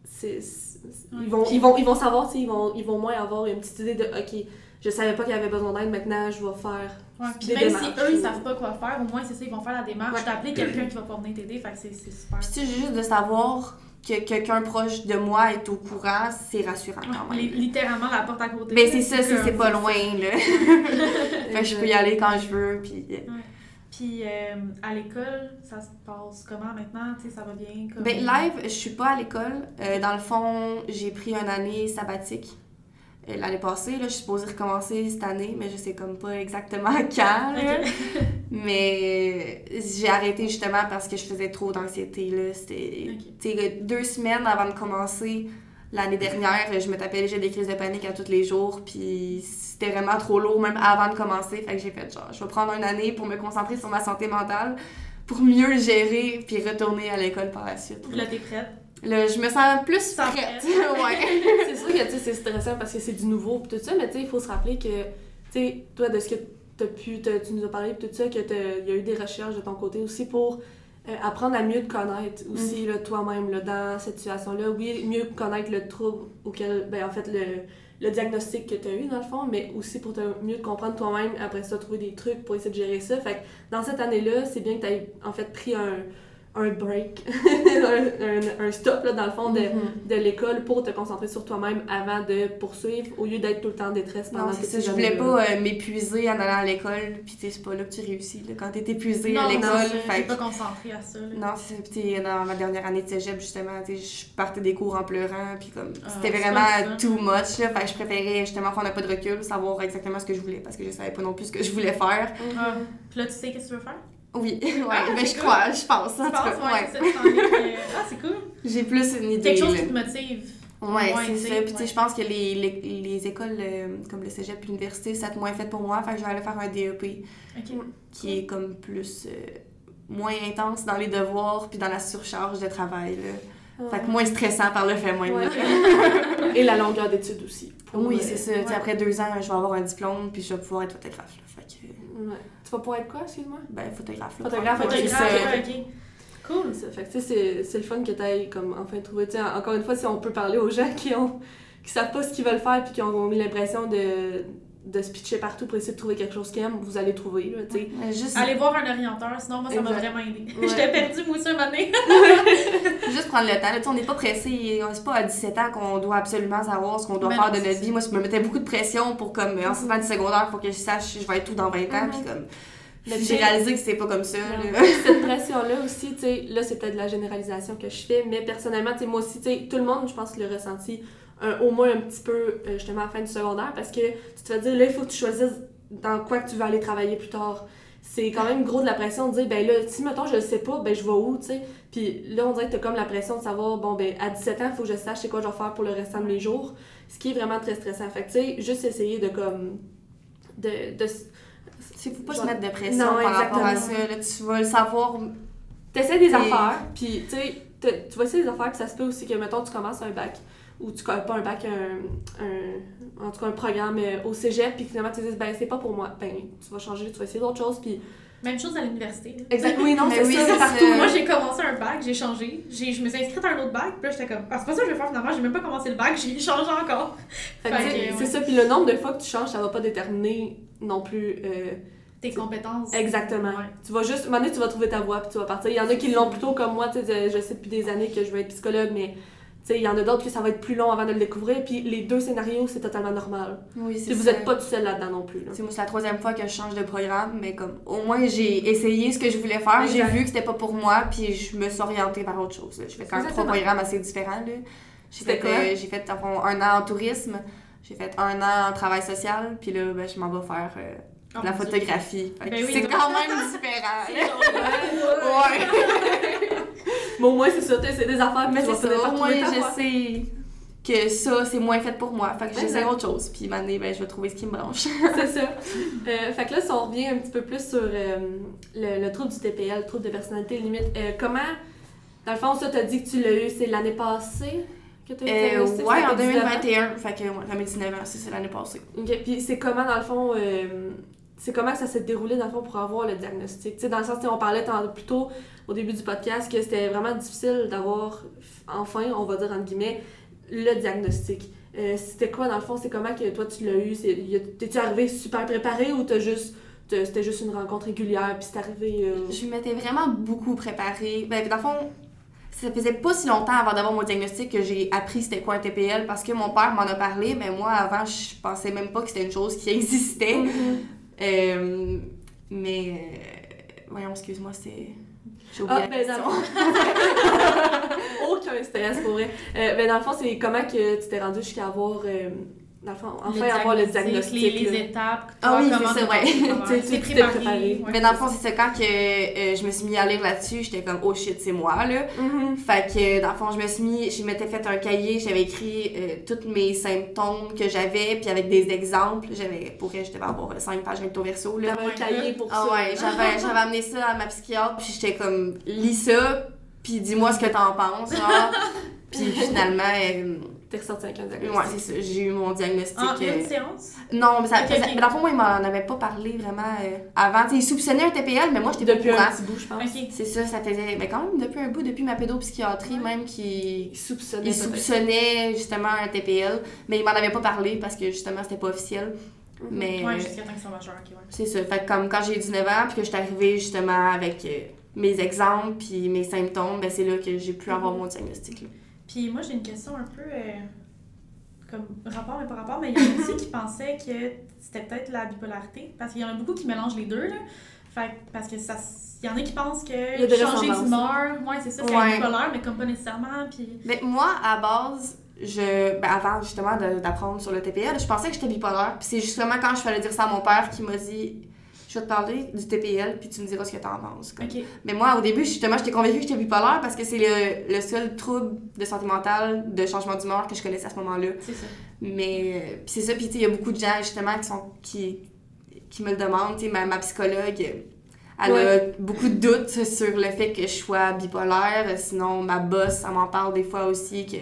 c'est, c'est- Ouais. ils, vont, ils, vont, ils vont savoir, ils vont, ils vont moins avoir une petite idée de ok, je savais pas qu'il y avait besoin d'aide, maintenant je vais faire Ouais, puis même si eux, ils savent pas quoi faire, au moins, c'est ça, ils vont faire la démarche Ouais. d'appeler quelqu'un qui va pas venir t'aider, fait que c'est c'est super. Puis tu sais, juste de savoir que quelqu'un proche de moi est au courant, c'est rassurant quand même. li- littéralement, la porte à côté. Ben c'est ça, c'est pas loin, là. (laughs) fait je peux y aller quand je veux, puis... euh, Puis euh, à l'école, ça se passe comment maintenant? Tu sais, ça va bien? Comme... Ben, live, je suis pas à l'école. Euh, dans le fond, j'ai pris une année sabbatique l'année passée. Là, je suis supposée recommencer cette année, mais je sais comme pas exactement (laughs) quand. là. (laughs) Mais j'ai arrêté justement parce que je faisais trop d'anxiété. C'était deux semaines avant de commencer l'année dernière, je me tapais déjà des crises de panique à tous les jours. Puis c'était vraiment trop lourd, même avant de commencer. Fait que j'ai fait genre, je vais prendre une année pour me concentrer sur ma santé mentale pour mieux le gérer puis retourner à l'école par la suite. Là, t'es prête? Là, je me sens plus Sens prête. prête. (laughs) ouais. (laughs) c'est sûr que tu sais, c'est stressant parce que c'est du nouveau pis tout ça, mais tu sais, il faut se rappeler que, tu sais, toi, de ce que t'as pu, t'as- tu nous as parlé pis tout ça, que t'as- il y a eu des recherches de ton côté aussi pour euh, apprendre à mieux te connaître aussi, là, toi-même, là, dans cette situation-là. Oui, mieux connaître le trouble auquel, ben, en fait, le, le diagnostic que tu as eu, dans le fond, mais aussi pour te mieux te comprendre toi-même, après ça, trouver des trucs pour essayer de gérer ça. Fait que dans cette année-là, c'est bien que tu aies, en fait, pris un, un break, (laughs) un, un- un stop, là, dans le fond, de, Mhm. de l'école pour te concentrer sur toi-même avant de poursuivre, au lieu d'être tout le temps en détresse pendant Non, que ça. Je voulais pas euh, m'épuiser en allant à l'école. Puis c'est pas là que tu réussis. Là, quand t'es épuisé non, à l'école. fait pas concentrée à ça. Là. Non. Puis, dans ma dernière année de cégep, justement, tu sais, je partais des cours en pleurant, puis comme, Ah, c'était vraiment pas too much, là. Fait je préférais justement prendre un peu de recul, savoir exactement ce que je voulais, parce que je savais pas non plus ce que je voulais faire. Ah, Puis là, tu sais qu'est-ce que tu veux faire? Oui, (laughs) ouais, Ah, je cool. crois, je pense, en tout cas, ouais, ouais. euh, (laughs) Ah, c'est cool. J'ai plus une idée, Quelque chose là. qui te motive. Ouais, c'est ça. Puis, tu sais, je pense que les, les, les écoles euh, comme le cégep et l'université, ça a moins fait pour moi. Fait que je vais aller faire un DEP Ok. qui est comme plus. euh, moins intense dans les devoirs puis dans la surcharge de travail, là. Fait que moins stressant par le fait même. Ouais. (laughs) Et la longueur d'études aussi. Oui, c'est ça. Ouais. Après deux ans, je vais avoir un diplôme puis je vais pouvoir être photographe. Là. Fait que, Ouais. Tu vas pouvoir être quoi, excuse-moi? ben, photographe. Là, Photographe, Photographe, ok. Cool. Ça. Fait que, tu sais, c'est- c'est le fun que tu aies comme enfin trouvé. Tu sais, en- encore une fois, si on peut parler aux gens qui ont qui savent pas ce qu'ils veulent faire puis qui ont eu l'impression de, de se pitcher partout pour essayer de trouver quelque chose qu'ils aiment, vous allez trouver. Là, tu sais. Mais Juste, Allez voir un orienteur, sinon moi ça m'a vraiment aidé. Ouais. J'étais perdue moi aussi un moment donné. juste prendre le temps. Là, Tu sais, on n'est pas pressé. C'est pas à 17 ans qu'on doit absolument savoir ce qu'on doit Mais faire non, de notre ça. vie. Moi, ça me mettait beaucoup de pression pour, comme, en sortant du secondaire, pour que je sache je vais être tout dans 20 ans. Mhm. Puis, comme, Mais j'ai réalisé que c'était pas comme ça. Ouais. là. Cette (laughs) pression-là aussi, tu sais, là, c'est peut-être de la généralisation que je fais, mais personnellement, tu sais, moi aussi, tu sais, tout le monde, je pense, l'a ressenti un- au moins un petit peu, euh, justement, à la fin du secondaire, parce que tu te fais dire, là, il faut que tu choisisses dans quoi que tu vas aller travailler plus tard. C'est quand même gros de la pression de dire, ben là, si, mettons, je le sais pas, ben je vais où, tu sais? Puis là, on dirait que t'as comme la pression de savoir, bon, ben à 17 ans, il faut que je sache c'est quoi je vais faire pour le restant de mes jours, ce qui est vraiment très stressant. Fait que, tu sais, juste essayer de, comme, de, de Il faut pas se mettre de pression Non, par rapport à ça. exactement. Là, tu vas le savoir. T'essaies des Et- affaires, puis tu sais, tu vas essayer des affaires, puis ça se peut aussi que, mettons, tu commences un bac ou tu colles pas un bac, un, un- en tout cas un programme euh, au cégep, puis finalement tu te dis, ben c'est pas pour moi, ben tu vas changer, tu vas essayer d'autres choses, puis. Même chose à l'université. là. Exactement, oui, non, Mais (laughs) c'est oui, ça, partout. Moi, j'ai commencé un bac, j'ai changé. J'ai- Je me suis inscrite à un autre bac, puis là, j'étais comme. Ah, c'est pas ça que je vais faire finalement, j'ai même pas commencé le bac, j'ai changé encore. C'est ouais. ça, puis le nombre de fois que tu changes, ça va pas déterminer non plus. euh, Tes compétences. Exactement. Ouais. Tu vas juste, un moment donné, tu vas trouver ta voie, puis tu vas partir. Il y en a qui l'ont plutôt comme moi, tu sais, je sais depuis des années que je veux être psychologue, mais il y en a d'autres que ça va être plus long avant de le découvrir, puis les deux scénarios, c'est totalement normal. Oui, c'est vous ça. êtes pas tout seul là-dedans non plus. Là. C'est moi, c'est la troisième fois que je change de programme, mais comme au moins j'ai essayé ce que je voulais faire, j'ai vu que c'était pas pour moi, puis je me suis orientée vers autre chose. là. J'ai fait quand même trois programmes assez différents. là. J'ai fait, quoi? euh, j'ai fait un an en tourisme, j'ai fait un an en travail social, puis là, ben, je m'en vais faire euh, Oh, la photographie. Que Ben oui, c'est quand même différent. (laughs) Genre- Ouais. (laughs) Mais au moins, c'est ça, c'est des affaires, Mais c'est ça, au moins je sais que ça, c'est moins fait pour moi. Fait que j'essaie autre chose, puis maintenant, ben, je vais trouver ce qui me branche. (laughs) c'est ça. Euh, fait que là, si on revient un petit peu plus sur euh, le, le trouble du TPL, le trouble de personnalité limite, euh, comment, dans le fond, ça, t'as dit que tu l'as eu, c'est l'année passée que t'as eu Euh, diagnostic, ouais, en fait 19 ans? 2021. Fait que, ouais, j'avais 19 ans, c'est c'est l'année passée. Ok, puis c'est comment, dans le fond, euh, c'est comment ça s'est déroulé, dans le fond, pour avoir le diagnostic? Tu sais, dans le sens, sais, on parlait plus tôt, au début du podcast, que c'était vraiment difficile d'avoir, enfin, on va dire entre guillemets, le diagnostic. Euh, c'était quoi, dans le fond, c'est comment que toi, tu l'as eu? T'es-tu arrivé super préparé ou t'as juste, c'était juste une rencontre régulière, puis c'est arrivé... euh, Je m'étais vraiment beaucoup préparée. Ben, dans le fond, ça faisait pas si longtemps avant d'avoir mon diagnostic que j'ai appris c'était quoi un TPL parce que mon père m'en a parlé, mais moi, avant, je pensais même pas que c'était une chose qui existait. Mhm. Euh, mais. euh, voyons, excuse-moi, c'est. J'ai oublié Ah, la ben, question. (laughs) Aucun stress pour vrai. Euh, ben, dans le fond, c'est comment que tu t'es rendu jusqu'à avoir, euh, dans le fond, enfin avoir le diagnostic. Les, les étapes. Ah oui, comment c'est ça, ouais. (laughs) Tu préparé. préparé. ouais, Mais dans le c'est fond, c'est ça, quand que, euh, je me suis mis à lire là-dessus, j'étais comme, oh shit, c'est moi, là. Mhm. Fait que, dans le fond, je me suis mis, je m'étais fait un cahier, j'avais écrit euh, tous mes symptômes que j'avais, puis avec des exemples. J'avais, pour vrai, je devais avoir 5 pages recto verso, là. T'avais un cahier pour Ah ça. ouais, (laughs) j'avais, j'avais amené ça à ma psychiatre, puis j'étais comme, lis ça, puis dis-moi ce que t'en penses, genre. (laughs) puis finalement, euh, T'es ressorti avec un diagnostic. ouais, c'est ça, j'ai eu mon diagnostic. En euh, une séance? non, mais ça Ok, faisait- ok. mais dans le fond, moi, il m'en avait pas parlé vraiment euh, avant. Tu sais, il soupçonnait un TPL, mais moi, j'étais pas Depuis un petit bout, je pense. Ok. C'est ça, ça faisait, mais quand même depuis un bout, depuis ma pédopsychiatrie même, qui Il soupçonnait il soupçonnait justement un TPL, mais il m'en avait pas parlé parce que justement c'était pas officiel. Mhm. Mais Ouais, euh, jusqu'à temps qu'ils sont majeurs, ok, ouais. c'est ça. Fait que comme quand j'ai 19 ans, puis que je suis arrivée justement avec euh, mes exemples puis mes symptômes, ben c'est là que j'ai pu avoir mon diagnostic. Là. Puis moi, j'ai une question un peu euh, comme rapport, mais pas rapport, mais il y en a aussi qui pensaient que c'était peut-être la bipolarité, parce qu'il y en a beaucoup qui mélangent les deux, là. Fait parce que ça. Il y en a qui pensent que changer d'humeur, ouais, c'est ça, c'est Ouais. bipolaire, mais comme pas nécessairement, puis. Mais moi, à base, je, ben avant justement d'apprendre sur le TPL, je pensais que j'étais bipolaire. Puis c'est justement quand je fallait dire ça à mon père qui m'a dit Je vais te parler du TPL, puis tu me diras ce que t'en penses. Mais moi, au début, justement, j'étais convaincue que j'étais bipolaire parce que c'est le, le seul trouble de santé mentale, de changement d'humeur que je connaissais à ce moment-là. C'est ça. Mais euh, puis c'est ça, puis tu sais, il y a beaucoup de gens justement qui sont qui, qui me le demandent. Tu sais, ma, ma psychologue, elle a beaucoup de doutes sur le fait que je sois bipolaire. Sinon, ma boss, elle m'en parle des fois aussi que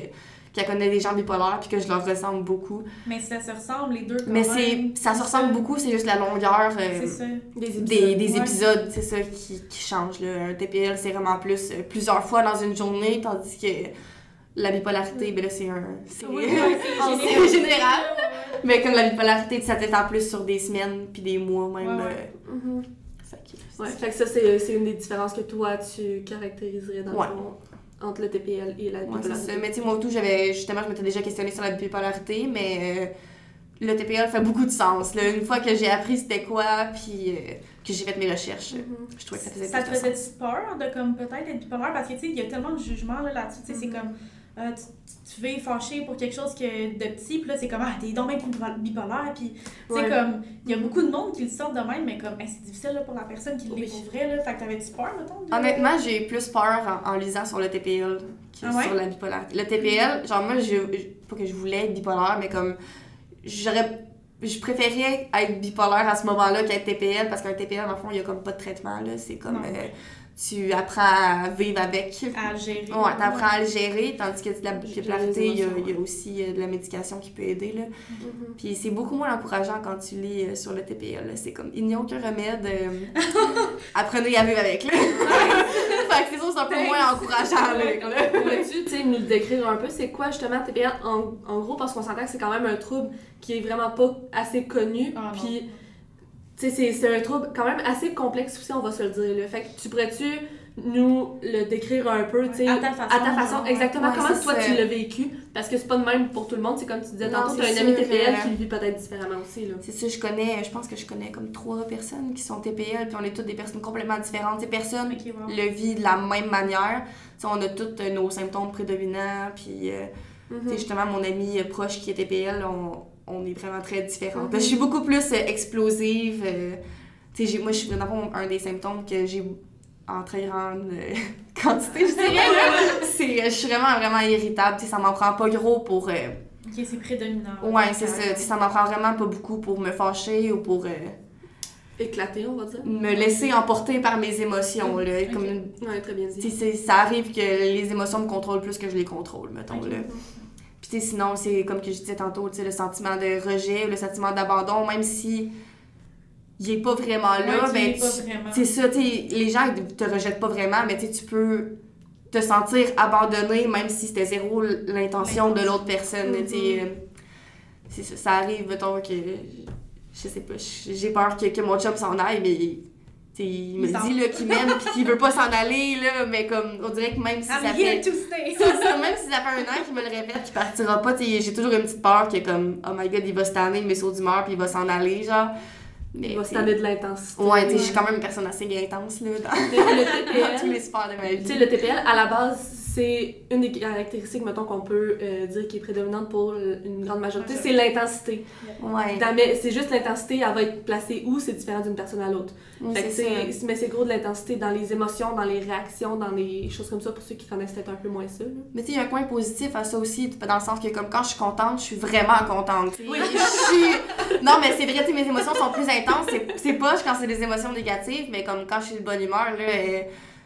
qu'elle connaît des gens bipolaires puis que je leur ressemble beaucoup. Mais ça se ressemble, les deux, quand Mais même. c'est ça se ressemble beaucoup, c'est juste la longueur euh, ça. Des épisodes. des, des Ouais. épisodes, c'est ça qui, qui change. Là. Un TPL, c'est vraiment plus euh, plusieurs fois dans une journée, tandis que la bipolarité, ben là, c'est un. C'est Oui, (laughs) général. Mais comme la bipolarité, ça t'étend plus sur des semaines puis des mois même. Ouais, ouais. Euh, fait que- Ouais, fait que ça, c'est c'est une des différences que toi, tu caractériserais dans Ouais. le fond entre le TPL et la Ouais, bipolarité. ça. Mais tu sais, moi, au tout, j'avais justement, je m'étais déjà questionnée sur la bipolarité, mais euh, le TPL fait beaucoup de sens. Là. Une fois que j'ai appris c'était quoi, puis euh, que j'ai fait mes recherches, Mhm. je trouvais que ça faisait Ça te plus de faisait sens. peur de comme peut-être être bipolaire? Parce que tu sais, il y a tellement de jugements là, là-dessus. tu sais. C'est comme euh, tu, tu vas fâcher pour quelque chose que de petit, puis là c'est comme ah, t'es donc bien bipolaire. Puis tu sais, Ouais. comme il y a beaucoup de monde qui le sortent de même, mais comme Hey, c'est difficile là, pour la personne qui le Oui. découvrait. Là. Fait que t'avais-tu peur, mettons de- Honnêtement, j'ai eu plus peur en, en lisant sur le TPL que Ah ouais? sur la bipolarité. Le TPL, genre moi, je, je- pas que je voulais être bipolaire, mais comme j'aurais je préférais être bipolaire à ce moment-là qu'être TPL parce qu'un TPL, le fond, il y a comme pas de traitement, là. C'est comme. Euh, tu apprends à vivre avec. À gérer. Ouais, t'apprends à le gérer, tandis que de la bipolarité, il y, a, émotions, il y a aussi euh, de la médication qui peut aider. Là. Mhm. Puis c'est beaucoup moins encourageant quand tu lis euh, sur le TPL. là. C'est comme, il n'y a aucun remède. euh, (laughs) apprenez à vivre avec. Là. (laughs) fait que c'est sûr, c'est un peu moins encourageant. Là. Pourrais-tu tu sais, nous le décrire un peu? C'est quoi justement TPL? En, en gros, parce qu'on s'entend que c'est quand même un trouble qui est vraiment pas assez connu. Ah, non. Puis, tu sais, c'est- c'est un trouble quand même assez complexe aussi, on va se le dire. Là. Fait que tu pourrais-tu nous le décrire un peu, tu sais, À ta façon, à ta façon, ouais. exactement. Ouais, comment toi tu l'as vécu? Parce que c'est pas de même pour tout le monde. C'est comme tu disais tantôt, t'as un ami TPL qui le vit peut-être différemment aussi. Là. C'est ça, je connais, je pense que je connais comme trois personnes qui sont TPL, puis on est toutes des personnes complètement différentes. Ces wow. le vivent de la même manière. On a tous nos symptômes prédominants, puis euh, Mhm. sais, justement, mon euh, proche qui est TPL, on, on est vraiment très différentes. Mhm. Je suis beaucoup plus euh, explosive. euh, tu sais, j'ai- moi, je suis vraiment un des symptômes que j'ai en très grande euh, (laughs) quantité, je dirais. là. (laughs) C'est, je suis vraiment, vraiment irritable. Tu sais, ça m'en prend pas gros pour... euh, Ok, c'est prédominant. ouais, c'est ça. Tu sais, ça m'en prend vraiment pas beaucoup pour me fâcher ou pour euh, Éclaté, on va dire. me laisser emporter par mes émotions. Là, Ok. comme Ouais, très bien dit. tu sais, c'est- ça arrive que les émotions me contrôlent plus que je les contrôle, mettons. Ok. Là. Puis sinon, c'est comme que je disais tantôt, le sentiment de rejet, le sentiment d'abandon, même si il est pas vraiment là, Ouais, ben, c'est ça, les gens te rejettent pas vraiment, mais tu peux te sentir abandonné même si c'était zéro l'intention de l'autre personne. Euh, ça, ça arrive, mettons, que je sais pas, j'ai peur que, que mon chum s'en aille, mais il me dit là, qu'il m'aime puis qu'il veut pas s'en aller, là, mais comme on dirait que même si ça fait here to stay. c'est ça, même si ça fait un an qu'il me le répète, qu'il partira pas, j'ai toujours une petite peur que comme, oh my god, il va se tanner de mes sauts d'humeur, puis il va s'en aller, genre. Mais, Il va se tanner de l'intensité. Ouais, tu sais, je suis quand même une personne assez intense, là, dans, Mais le (laughs) dans tous les sphères de ma tu sais, vie. le TPL, à la base, c'est une des caractéristiques, mettons, qu'on peut euh, dire qui est prédominante pour une grande majorité, c'est l'intensité. Ouais, c'est juste l'intensité, elle va être placée où, c'est différent d'une personne à l'autre. Mais c'est gros de l'intensité dans les émotions, dans les réactions, dans les choses comme ça, pour ceux qui connaissent peut-être un peu moins ça. là. Mais tu sais, il y a un coin positif à ça aussi, dans le sens que comme quand je suis contente, je suis vraiment contente. Oui. Je suis... (laughs) Non, mais c'est vrai, mes émotions sont plus intenses. C'est- C'est poche quand c'est des émotions négatives, mais comme quand je suis de bonne humeur, là, euh,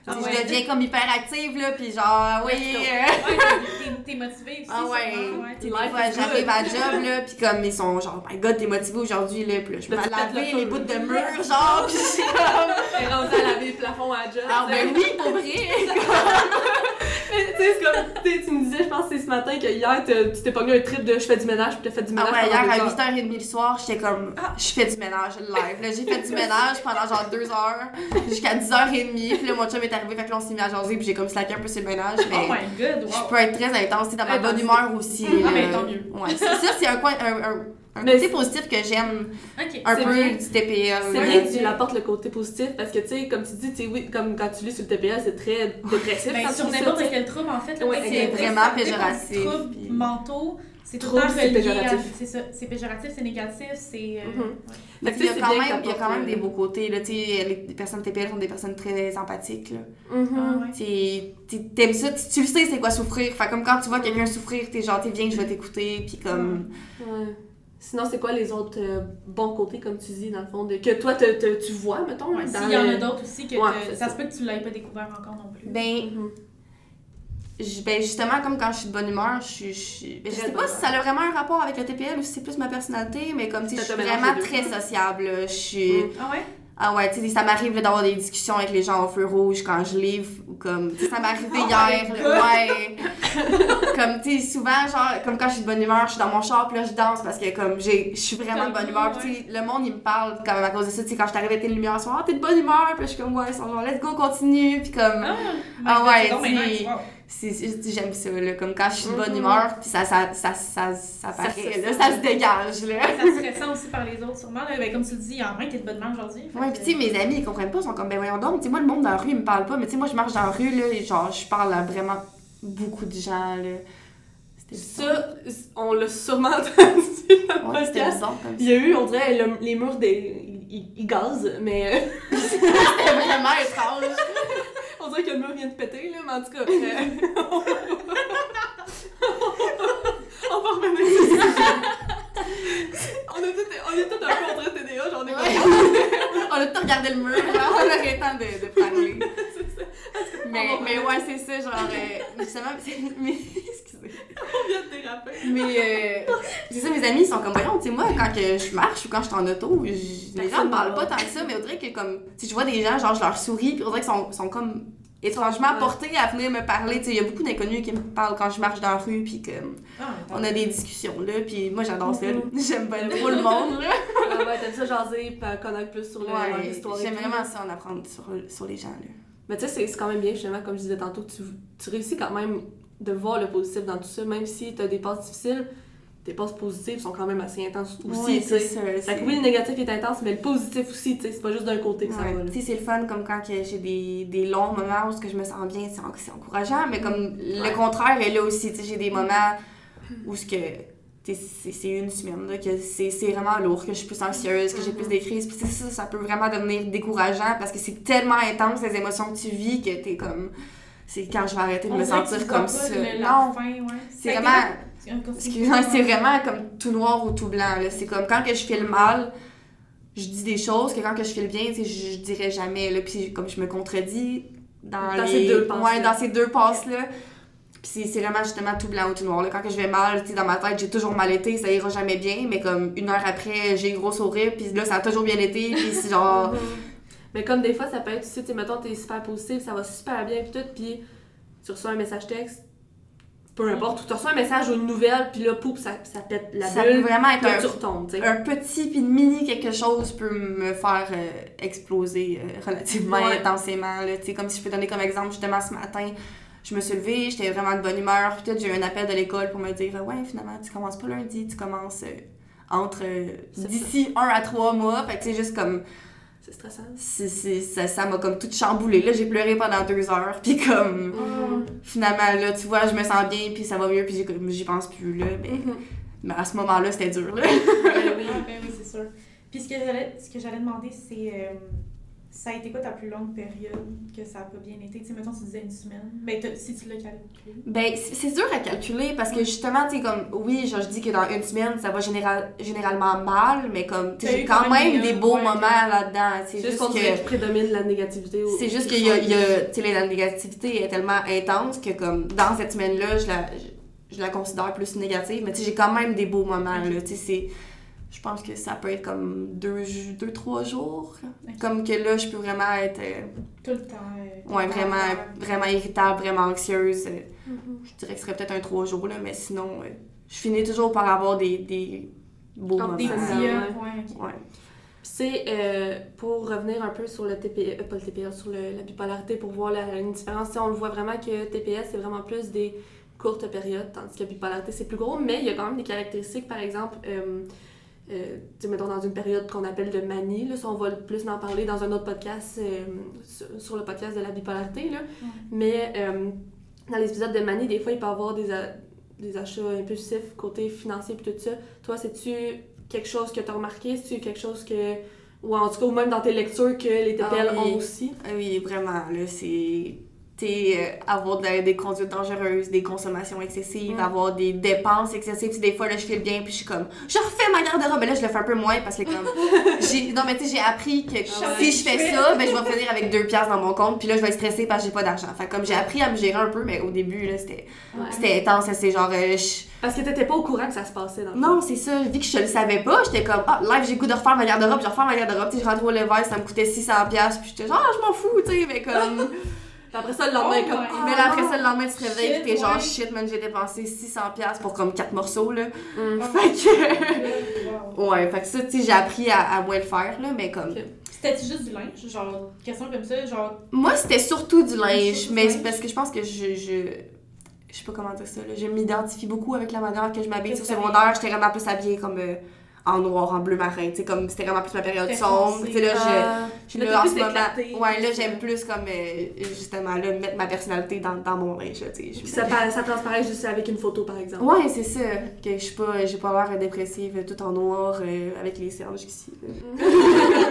Ah je ouais. deviens comme hyperactive, là, puis genre, oui... Go. (laughs) euh, Ouais, t'es- t'es motivé aussi. Ah ouais, sûrement, T'sais, Life des fois is j'arrive à job là, pis comme ils sont genre, my god, t'es motivé aujourd'hui là, pis là, je pètes laver le les bouts de mur, genre, pis je suis comme, rendue à laver le plafond à job. ah ben oui, pour vrai, (laughs) Mais tu sais, c'est comme, tu sais, tu me disais, je pense que c'est ce matin que hier, tu t'es pogné un trip de je fais du ménage, puis t'as fait du Ah ménage. ouais, hier à deux heures. 8h30 le soir, j'étais comme, Ah. je fais du ménage live, là, j'ai fait du ménage pendant genre 2 heures, jusqu'à 10h30, pis là mon chum est arrivé, fait que là on s'est mis à jaser, pis j'ai comme slacké un peu sur le ménage, Oh mais my god, je wow. peux être très intense, dans ma bonne humeur aussi. Ah, là. ben, tant mieux. Ouais, c'est ça, c'est un coin, un, un, un Mais côté c'est- positif que j'aime Ok. un peu bien. du TPL. C'est bien que tu apportes le côté positif parce que, tu sais, comme tu dis, tu sais, oui, comme quand tu lis sur le TPA, c'est très dépressif. Ben, sur n'importe quel trouble, en fait. Ouais, c'est vraiment péjoratif, Troubles puis- mentaux, c'est tout le temps c'est relié. C'est ça. C'est péjoratif, c'est négatif, c'est. euh, ouais. Tu que sais, il y a quand bien même, il y a quand même des le- beaux côtés. Là, tu sais, les personnes TPL sont des personnes très empathiques. Là. Ah, ouais. Tu sais, tu- T'aimes ça, tu, le sais c'est quoi souffrir. Fait comme quand tu vois quelqu'un souffrir, t'es genre, t'es viens, je vais t'écouter. Puis comme. Ouais. Sinon, c'est quoi les autres euh, bons côtés, comme tu dis, dans le fond, de, que toi, te- te- tu vois, mettons? Ouais, dans S'il y en a d'autres aussi, que Ouais, te- c'est ça ça. se peut que tu l'aies pas découvert encore non plus. Ben, Mhm. ben, justement, comme quand je suis de bonne humeur, je suis. Je, ben, je sais pas si ça a vraiment un rapport avec le TPL ou si c'est plus ma personnalité, mais comme tu sais, je suis vraiment très sociable. Je suis. Ah ouais? Ah ouais, tu sais, ça m'arrive d'avoir des discussions avec les gens au feu rouge quand je livre ou comme. Ça m'est arrivé Oh hier, ouais. comme, tu sais, souvent, genre, comme quand je suis de bonne humeur, je suis dans mon char, puis là, je danse parce que, comme, j'ai- je suis vraiment de bonne humeur. Puis, tu sais, le monde, il me parle quand même à cause de ça. Tu sais, quand je t'arrive avec les lumières, ils sont, ah, t'es de bonne humeur, puis je suis comme, ouais, ils sont genre, let's go, continue, puis comme. Ah, Ah God, ouais, tu- J'aime ça, là. Comme quand je suis de bonne Mhm. humeur, puis ça, ça, ça, ça, ça, Ça paraît, se là, ça se dégage, là. Ça se ressent aussi par les autres, sûrement. Là. Ben, comme tu le dis, il y en a un qui est de bonne humeur aujourd'hui. Ouais, que- pis tu sais, mes amis, ils comprennent pas, ils sont comme, ben voyons donc, tu sais, moi, le monde dans la rue, il me parle pas, mais tu sais, moi, je marche dans la rue, là, et genre, je parle à vraiment beaucoup de gens, là. C'était bizarre. Ça, on l'a sûrement (laughs) entendu dans le podcast. bizarre comme Il y a eu, on dirait, le- les murs des. Ils, ils gazent, mais. euh, (laughs) C'était vraiment étrange. On dirait que le mur vient de péter, là, mais en tout cas. (laughs) euh, on va revenir on, est tous, on est un peu en train de TDA, j'en ai Ouais. on a tout regardé le mur, genre, on aurait le temps de, de parler. Ça. (laughs) mais, mais ouais, c'est ça, genre. euh, justement, (laughs) mais. Excusez. On vient de déraper. Mais euh, c'est ça, mes amis ils sont comme, voyons, tu sais, moi, quand que je marche ou quand je suis en auto, je- les gens me parlent ne pas tant que ça, mais on dirait que, comme, si je vois des gens, genre, je leur souris, puis on dirait qu'ils sont, sont comme étrangement portés à venir me parler. Tu sais, il y a beaucoup d'inconnus qui me parlent quand je marche dans la rue, puis que Ah, on a des discussions, là, puis moi, j'adore ça, là. (laughs) J'aime bien trop le monde, là. Ah ouais, t'aimes ça jaser, puis connaître plus sur Ouais, l'histoire. j'aime vraiment ça, en apprendre sur, sur les gens, là. Mais tu sais, c'est- quand même bien, justement, comme je disais tantôt, tu, tu réussis quand même de voir le positif dans tout ça, même si t'as des passes difficiles, tes passes positives sont quand même assez intenses aussi, tu sais. c'est ça. Fait c'est- que oui, le négatif est intense, mais le positif aussi, tu sais, c'est pas juste d'un côté que ça Ouais. va. Tu sais, c'est le fun comme quand j'ai des, des longs moments où ce que je me sens bien, c'est en- c'est encourageant, mais comme le contraire est là aussi. Tu sais, j'ai des moments où ce que tu c'est une semaine, là, que c'est vraiment lourd, que je suis plus anxieuse, que j'ai plus des crises. Puis ça, ça peut vraiment devenir décourageant parce que c'est tellement intense les émotions que tu vis que t'es comme. C'est quand je vais arrêter de On me sentir comme ça. le- non, ouais. c'est vraiment. c'est vraiment comme tout noir ou tout blanc. C'est comme quand que je file mal, je dis des choses que quand que je file bien, tu sais, je, je dirais jamais. Là. Puis comme je me contredis dans, Dans les... ces deux passes-là. Ouais, dans ces deux passes-là. Puis c'est- vraiment justement tout blanc ou tout noir. Là. Quand que je vais mal, tu sais, dans ma tête, j'ai toujours mal été, ça ira jamais bien. Mais comme une heure après, j'ai un gros sourire, puis là, ça a toujours bien été. Puis c'est genre... (laughs) Mhm. Mais comme des fois, ça peut être tu sais, mettons, t'es super positif, ça va super bien, puis tout, puis tu reçois un message texte, peu importe, ou tu reçois un message ou une nouvelle, puis là, poup, ça, ça pète la ça peut bulle, vraiment puis être là, un tu retombes, un petit puis mini quelque chose peut me faire euh, exploser euh, relativement Ouais. intensément. Là. Comme si je peux donner comme exemple, justement ce matin, je me suis levée, j'étais vraiment de bonne humeur. Peut-être j'ai eu un appel de l'école pour me dire Ouais, finalement, tu commences pas lundi, tu commences euh, entre euh, d'ici un à trois mois. Fait que c'est juste comme. C'est stressant. ça ça m'a comme tout chamboulé. Là, j'ai pleuré pendant deux heures. Puis comme. Mhm. Finalement, là, tu vois, je me sens bien, puis ça va mieux, puis j'y pense plus. Là, mais, Mhm. mais à ce moment-là, c'était dur. Là. Oui. Ben oui, c'est sûr. Puis ce que j'allais, ce que j'allais demander, c'est euh, ça a été quoi ta plus longue période que ça a pas bien été? Tu sais, mettons, tu disais une semaine. Ben, si tu l'as calculé. Ben, c'est dur à calculer parce que justement, tu sais, comme, oui, genre, je dis que dans une semaine, ça va général, généralement mal, mais comme, tu j'ai quand même même des beaux ouais, moments là-dedans. C'est juste juste qu'on que. prédomine la négativité. C'est juste qu'il y a, centre. il y a- tu sais, la négativité est tellement intense que, comme, dans cette semaine-là, je la, je, je la considère plus négative, mais tu sais, j'ai quand même des beaux moments, là, tu sais, c'est. Je pense que ça peut être comme deux, deux trois jours. Comme que là, je peux vraiment être. euh, Tout le temps. euh, ouais, vraiment, vraiment irritable, vraiment anxieuse. euh, Mhm. je dirais que ce serait peut-être un trois jours, là, mais sinon, euh, je finis toujours par avoir des, des beaux Ah, moments. Des Ouais. Ouais. ouais. C'est euh, pour revenir un peu sur le TPS, euh, pas le TPS, sur le- la bipolarité, pour voir la, une différence. On le voit vraiment que TPS, c'est vraiment plus des courtes périodes, tandis que bipolarité, c'est plus gros, mais il y a quand même des caractéristiques, par exemple, euh, euh, mettons dans une période qu'on appelle de manie, là, ça, on va plus en parler dans un autre podcast, euh, sur, sur le podcast de la bipolarité, là. Mais euh, dans les épisodes de manie, des fois, il peut y avoir des, achats impulsifs côté financier et tout ça. Toi, c'est-tu quelque chose que tu as remarqué? C'est-tu quelque chose que. Ou en tout cas, ou même dans tes lectures que les TPL Ah oui. ont aussi? Ah Oui, vraiment, là, c'est... euh, avoir de des conduites dangereuses, des consommations excessives, Mm. avoir des dépenses excessives. Tu sais, des fois, là, je file bien, puis je suis comme, je refais ma garde-robe. Mais là, je le fais un peu moins parce que, comme. (laughs) Non, mais tu sais, j'ai appris que Ah si je fais ça, ben, je vais finir avec deux piastres dans mon compte, puis là, je vais être stressée parce que j'ai pas d'argent. Fait comme, j'ai appris à me gérer un peu, mais au début, là, c'était, Ouais. c'était intense. C'est genre, euh, je- Parce que t'étais pas au courant que ça se passait dans Non, c'est ça. Vu que je le savais pas, j'étais comme, ah, live, j'ai goût de refaire ma garde-robe, je refais ma garde-robe. Tu sais, je rentre au lever, ça me coûtait 600$, piastres, puis j'étais genre, ah, je m'en fous, tu sais, mais comme. (laughs) Puis après ça, le lendemain, Oh comme. mais là, après ça, le lendemain, tu te réveilles, puis t'es genre, shit, man, j'ai dépensé 600$ piastres pour comme 4 morceaux, là. Mm. (laughs) Fait que. (laughs) Wow. Ouais, fait que ça, tu sais, j'ai appris à, à moins le faire, là, mais comme. C'était-tu juste du linge? Genre, question comme ça, genre? Moi, c'était surtout du linge, Surtout du mais linge? parce que je pense que je. je... Je sais pas comment dire ça, là. Je m'identifie beaucoup avec la manière que je m'habille. Que secondaire, j'étais vraiment plus habillée comme euh, en noir, en bleu marin. Tu sais, comme c'était vraiment plus ma période sombre. Tu sais, là, je. Ah, Je Là, en ce moment, ouais, là, j'aime euh, plus comme, euh, justement, là, mettre ma personnalité dans, dans mon linge, là, tu sais. Puis ça, ça transparaît juste avec une photo, par exemple. Ouais, c'est ça, que je suis pas, j'ai pas l'air dépressive, tout en noir, euh, avec les cernes jusqu'ici. (laughs)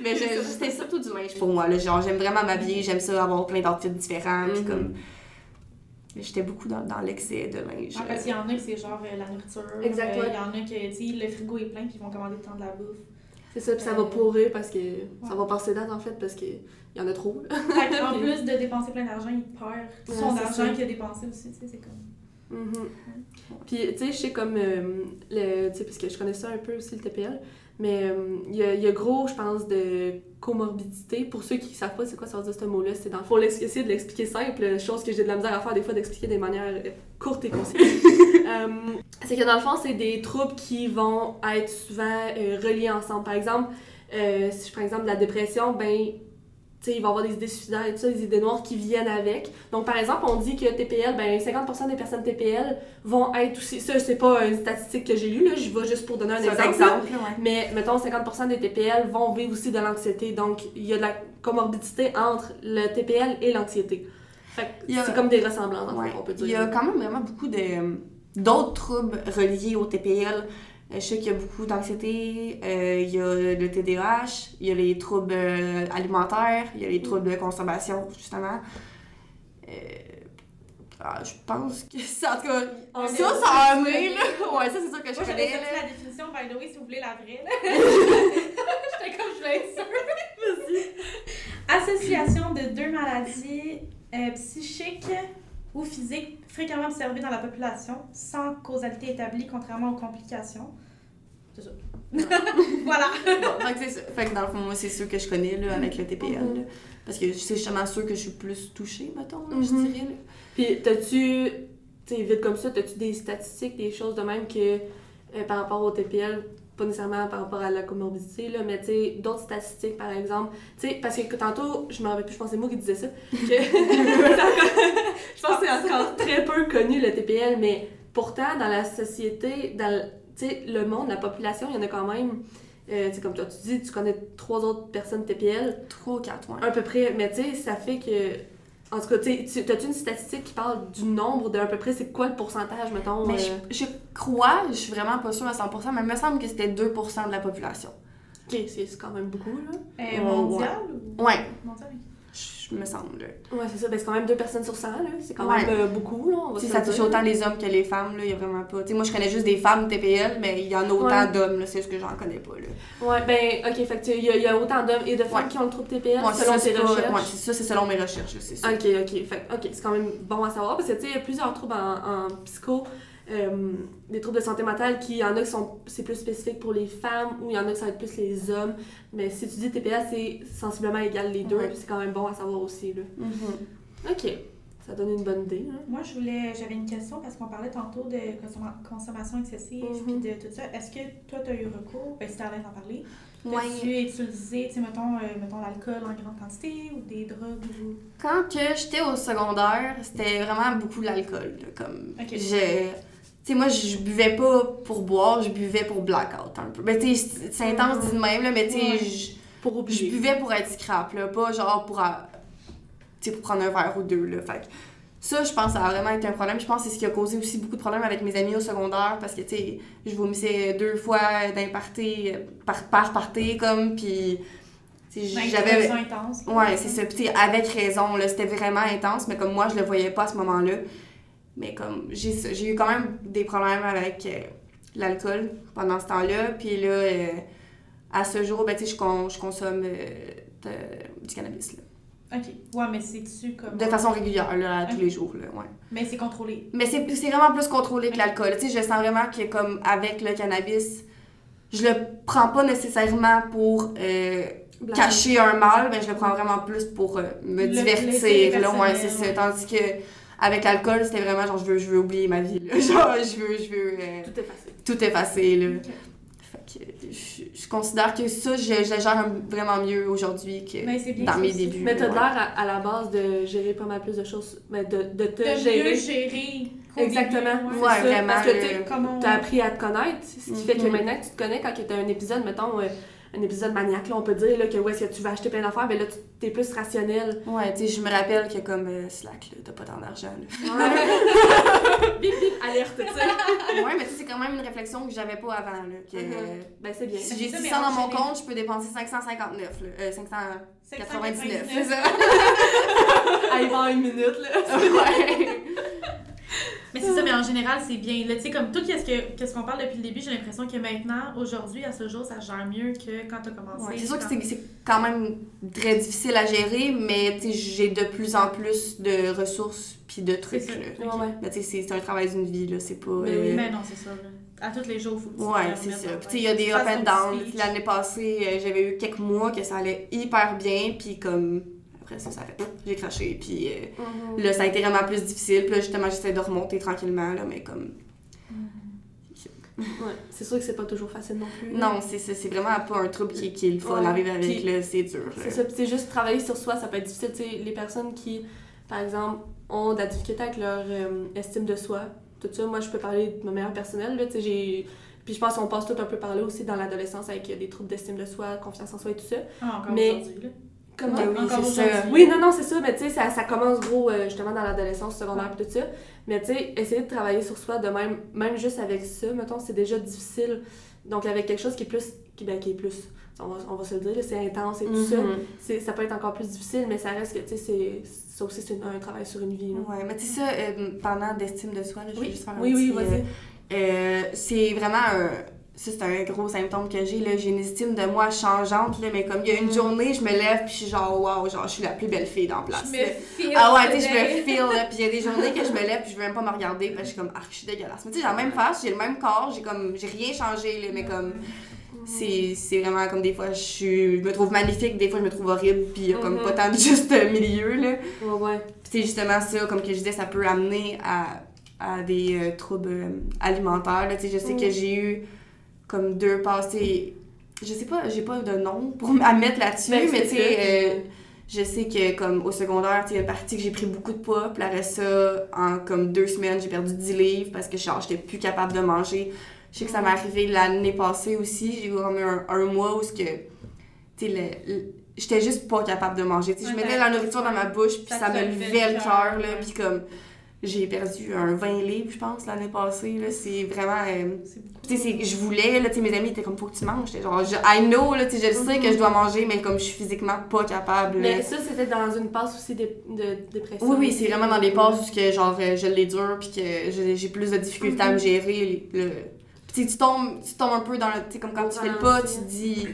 Mais je- c'était surtout du linge pour moi, là, genre, j'aime vraiment m'habiller, j'aime ça, avoir plein d'outfits différents, puis Mhm. comme... J'étais beaucoup dans, dans l'excès de linge. Ah, parce qu'il y en a que c'est genre euh, la nourriture. Exact, euh, ouais. Il y en a que, tu sais, le frigo est plein puis ils vont commander tant de la bouffe. C'est ça, puis ça va pourrir parce que. Ça va passer date en fait parce qu'il y en a trop. Puis- (laughs) plus de dépenser plein d'argent, il perd Ouais, son argent qu'il a dépensé aussi, tu sais, c'est comme... Mhm. Puis, tu sais, je sais comme. euh, le, tu sais, parce que je connais ça un peu aussi, le TPL. Mais euh, il y, a, il y a gros, je pense, de comorbidité. Pour ceux qui savent pas c'est quoi ça veut dire ce mot-là, c'est dans le fond, l'ex- essayer de l'expliquer simple, chose que j'ai de la misère à faire des fois, d'expliquer des manières euh, courtes et concises. (laughs) Euh, c'est que dans le fond, c'est des troubles qui vont être souvent euh, reliés ensemble. Par exemple, euh, si je prends exemple de la dépression, ben, tu sais, il va y avoir des idées suicidaires et tout ça, des idées noires qui viennent avec. Donc, par exemple, on dit que TPL, ben, 50% des personnes TPL vont être aussi. Ça, c'est pas une statistique que j'ai lue, là, je vais juste pour donner un exemple. un exemple, ouais. Mais mettons, 50% des TPL vont vivre aussi de l'anxiété. Donc, il y a de la comorbidité entre le TPL et l'anxiété. Fait a- c'est comme des ressemblances, en Ouais. fait, on peut dire. Il y a quand même vraiment beaucoup de d'autres troubles reliés au TPL. Euh, Je sais qu'il y a beaucoup d'anxiété, euh, il y a le TDAH, il y a les troubles euh, alimentaires, il y a les troubles de consommation, justement. Euh, ah, je pense que (laughs) ça, en tout cas, On ça, ça est, là. (laughs) Ouais, ça, c'est sûr que je Moi, j'avais connais, là. la définition, by the way, si vous voulez la vraie, là. (laughs) J'étais comme, je voulais être sûre. Association de deux maladies euh, psychiques ou physiques fréquemment observées dans la population, sans causalité établie, contrairement aux complications. C'est ça. (laughs) voilà. Bon, fait que c'est ça. Fait que dans le fond, moi, c'est ceux que je connais, là, avec le TPL, Mhm. là. Parce que c'est justement ceux que je suis plus touchée, mettons, là, je Mhm. dirais, là. Puis, t'as-tu, tu sais, vite comme ça, t'as-tu des statistiques, des choses de même que euh, par rapport au TPL, pas nécessairement par rapport à la comorbidité, là, mais tu sais, d'autres statistiques, par exemple? Tu sais, parce que tantôt, je me rappelle plus, je pense que c'est moi qui disais ça. que- (laughs) (laughs) je pense que c'est encore très peu connu le TPL, mais pourtant, dans la société, dans le, tu sais, le monde, la population, il y en a quand même. Euh, tu sais, comme toi, tu dis, tu connais trois autres personnes TPL, Trois ou quatre, ouais. à peu près, mais tu sais, ça fait que. En tout cas, tu sais, tu- as-tu une statistique qui parle du nombre de à peu près, c'est quoi le pourcentage, mettons? Mais euh, je, je crois, je suis vraiment pas sûre à 100%, mais il me semble que c'était 2% de la population. Ok, c'est quand même beaucoup, là. Euh, Ouais, mondial ou... Ouais, Mondial, oui. je me semble. Ouais, c'est ça, ben c'est quand même deux personnes sur 100, là. C'est quand Ouais. même euh, beaucoup, là. On va ça touche autant les hommes que les femmes, là, il y a vraiment pas. Tu sais, moi, je connais juste des femmes TPL, mais il y en a autant Ouais. d'hommes, là, c'est ce que j'en connais pas, là. Ouais, ben, ok, fait il y, a- il y a autant d'hommes et de femmes Ouais. qui ont le trouble TPL selon tes recherches? ouais, c'est ça, c'est selon mes recherches, c'est ça. Ok, ok. Fait, ok, c'est quand même bon à savoir parce que tu sais, il y a plusieurs troubles en, en psycho, euh, des troubles de santé mentale qui, il y en a qui sont c'est plus spécifique pour les femmes ou il y en a qui ça va être plus les hommes. Mais si tu dis TPA, c'est sensiblement égal les deux, Ouais. puis c'est quand même bon à savoir aussi. Là. Mhm. Ok, ça donne une bonne idée. Hein? Moi, je voulais, j'avais une question parce qu'on parlait tantôt de consomm- consommation excessive puis de tout ça. Est-ce que toi, tu as eu recours, ben, si tu d'en parler, Ouais. as-tu utilisé, tu sais, mettons, euh, mettons l'alcool en grande quantité ou des drogues ou... Quand que j'étais au secondaire, c'était vraiment beaucoup l'alcool. Comme, sais, moi, je buvais pas pour boire, je buvais pour blackout un peu. Ben, tu sais, c'est- intense dit de même, là, mais tu sais, je- Pour je oublier. buvais pour être scrap, là, pas genre pour, euh, tu sais, pour prendre un verre ou deux, là. Fait ça, je pense, que ça a vraiment été un problème. Je pense que c'est ce qui a causé aussi beaucoup de problèmes avec mes amis au secondaire, parce que, tu sais, je vomissais deux fois d'un party, par, par party, comme, puis... sais, J'avais... Intense. Ouais, c'est ça. Puis, avec raison, là, c'était vraiment intense, mais comme moi, je le voyais pas à ce moment-là. Mais comme, j'ai eu quand même des problèmes avec euh, l'alcool pendant ce temps-là. Puis là, euh, à ce jour, ben, tu sais, je, con- je consomme euh, de- du cannabis, là. Ok. Ouais, mais c'est-tu comme... De façon régulière, là, tous les jours, là, ouais. Mais c'est contrôlé. Mais c'est vraiment plus contrôlé que l'alcool. Tu sais, je sens vraiment que, comme, avec le cannabis, je le prends pas nécessairement pour... euh, cacher un mal, mais je le prends vraiment plus pour euh, me Le divertir. Là, ouais, c'est ça. Tandis que avec l'alcool, c'était vraiment genre je veux, je veux oublier ma vie. Là. (laughs) Genre, je veux, je veux euh, Tout est facile. tout effacer. Là. Fait que je, je considère que ça, je, je le gère vraiment mieux aujourd'hui que Mais c'est bien dans mes débuts. Mais t'as ouais. l'air à, à la base de gérer pas mal plus de choses, mais de, de te De gérer. mieux gérer. Exactement. début, Ouais, vraiment. Parce que. T'as appris à te connaître, ce qui fait que maintenant tu te connais quand t'as un épisode, mettons, euh, un épisode maniaque, là, on peut dire, là, que est-ce que tu vas acheter plein d'affaires, mais là, tu t'es plus rationnel. Ouais, tu sais, je me rappelle que comme euh, Slack, là, t'as pas tant d'argent. là. (laughs) bip, bip, alerte, tu sais. ouais, mais tu sais, c'est quand même une réflexion que j'avais pas avant. Là, que, Mhm. Ben, c'est bien. Si j'ai Ça, 600 mais dans mon compte, je peux dépenser 559. Là. Euh, 599, c'est ça? Il va en une minute, là. (laughs) ouais. Mais c'est ça, mais en général, c'est bien. Là, Tu sais, comme tout ce que- qu'est-ce qu'on parle depuis le début, j'ai l'impression que maintenant, aujourd'hui, à ce jour, ça gère mieux que quand t'as commencé. Ouais, c'est sûr que c'est c'est quand même très difficile à gérer, mais tu sais, j'ai de plus en plus de ressources puis de trucs. C'est ça. là. Ouais, ouais. Mais tu sais, c'est- c'est un travail d'une vie, là, c'est pas... Mais euh, oui, Mais non, c'est ça. là. À tous les jours, il faut que tu Ouais, c'est ça. Puis tu sais, il y a des Tu up and down. L'année passée, euh, j'avais eu quelques mois que ça allait hyper bien, puis comme... Après ça, ça a fait... J'ai craché, puis euh, Mhm. là, ça a été vraiment plus difficile. Puis là, justement, j'essaie de remonter tranquillement, là, mais comme... Ouais, c'est sûr que c'est pas toujours facile non plus. Non, c'est vraiment pas un trouble qui, qui est le fun Ouais, à vivre avec, là, c'est dur. C'est ça, puis c'est juste travailler sur soi, ça peut être difficile. Tu sais, les personnes qui, par exemple, ont de la difficulté avec leur euh, estime de soi, tout ça, moi je peux parler de ma meilleure personnelle, là, tu sais, j'ai... Puis je pense qu'on passe tout un peu par là aussi dans l'adolescence avec euh, des troubles d'estime de soi, confiance en soi et tout ça. Ah, encore Mais- aujourd'hui, là. Comment? Mais oui, c'est ça. Oui, non, non, c'est ça, mais tu sais, ça, ça commence gros euh, justement dans l'adolescence, secondaire et tout ça. Mais tu sais, essayer de travailler sur soi de même, même juste avec ça, mettons, c'est déjà difficile. Donc avec quelque chose qui est plus, qui, ben, qui est plus, on va, on va se le dire, c'est intense et tout ça, Mhm. c'est- ça peut être encore plus difficile, mais ça reste que, tu sais, c'est- ça aussi, c'est un travail sur une vie. là. Ouais, mais tu sais ça, euh, pendant d'estime de soi, là, je vais Oui, juste faire un oui, oui, vas-y. euh, euh, c'est vraiment un... Ça, c'est un gros symptôme que j'ai, là. J'ai une estime de moi changeante, là, mais comme il y a une Mm. journée, je me lève, puis je suis genre, waouh, genre, je suis la plus belle fille dans la place. Je me file. Ah ouais, tu sais, je me feel, là. Puis il y a des journées que je me lève, puis je veux même pas me regarder, parce que je suis comme, ah, je suis dégueulasse. Mais tu sais, j'ai la même face, j'ai le même corps, j'ai comme, j'ai rien changé, là, mais comme, c'est c'est vraiment comme des fois, je, suis, je me trouve magnifique, des fois, je me trouve horrible, puis il y a comme pas tant de juste euh, milieu, là. Ouais, ouais. Puis c'est justement ça, comme que je disais, ça peut amener à, à des euh, troubles euh, alimentaires. Là. Tu sais, Je sais Mm. que j'ai eu comme deux passés. Je sais pas, j'ai pas de nom pour à mettre là-dessus, Ben, mais tu sais, euh, puis- je sais que comme au secondaire, tu sais, une partie que j'ai pris beaucoup de poids, puis après ça, en comme deux semaines, j'ai perdu 10 livres parce que genre, j'étais plus capable de manger. Je sais que ça m'est arrivé l'année passée aussi, j'ai eu un, un mois où ce que, tu sais, j'étais juste pas capable de manger. Tu sais, je mettais la nourriture dans ma bouche, puis Ça ça, me levait le cœur, là, puis comme, j'ai perdu un 20 livres, je pense, l'année passée, c'est vraiment... euh, tu sais, je voulais, là, mes amis étaient comme, faut que tu manges. J'étais genre, je, I know, là, sais, je sais que je dois manger, mais comme je suis physiquement pas capable. là. Mais ça, c'était dans une passe aussi de, de dépression. Oui, oui, c'est vraiment dans des passes où que, genre, euh, je l'ai dur, puis que j'ai plus de difficultés à me gérer. Le... Puis tu tombes, tu tombes un peu dans le. Tu sais, comme quand tu fais le pas, tu te dis,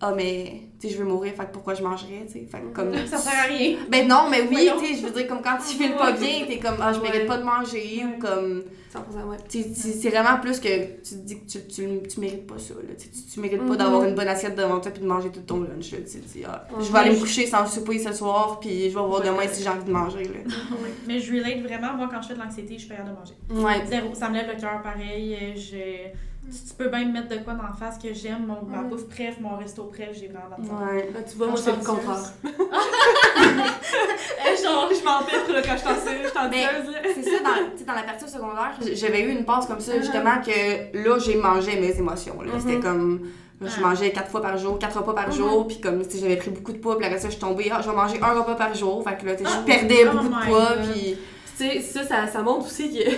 ah, mais, tu sais, je veux mourir, fait que pourquoi je mangerais, tu sais? Fait que comme. (laughs) Ça sert à rien. Ben non, mais oui, tu sais, je veux dire, comme quand tu files pas bien, t'es comme, ah, je mérite pas de manger, ou comme. 100%, ouais. C'est vraiment plus que tu te dis que tu, tu, tu mérites pas ça. Là. Tu, tu, mérites pas d'avoir une bonne assiette devant toi puis de manger tout ton lunch. Là. Tu dis, ah, je vais aller me coucher sans souper ce soir puis je vais voir demain si j'ai envie de manger. Là. (laughs) Mais je relate vraiment, moi, quand je fais de l'anxiété, je suis pas capable de manger. Ouais. Zéro, ça me lève le cœur pareil. euh, Je... Tu peux bien me mettre de quoi dans la face que j'aime, mon, ma Mm. bouffe préf, mon resto préf, j'ai vraiment besoin. Ouais. Ah, tu vois, moi, Quand c'est je le suis contraire. Eh, genre, Je là, quand je t'en sais, je t'en Mais- C'est ça, dans, tu sais, dans la partie secondaire, j'avais eu une passe comme ça, justement, que là, j'ai mangé mes émotions. C'était Mhm. comme. Je Ah. mangeais quatre fois par jour, quatre repas par Mhm. jour, puis comme, sais, j'avais pris beaucoup de poids, puis après ça, je suis tombée, ah, je vais manger un repas par jour. Fait que là, tu sais, Ah, je perdais oh beaucoup de poids, puis. Tu sais, ça, ça, ça montre aussi que,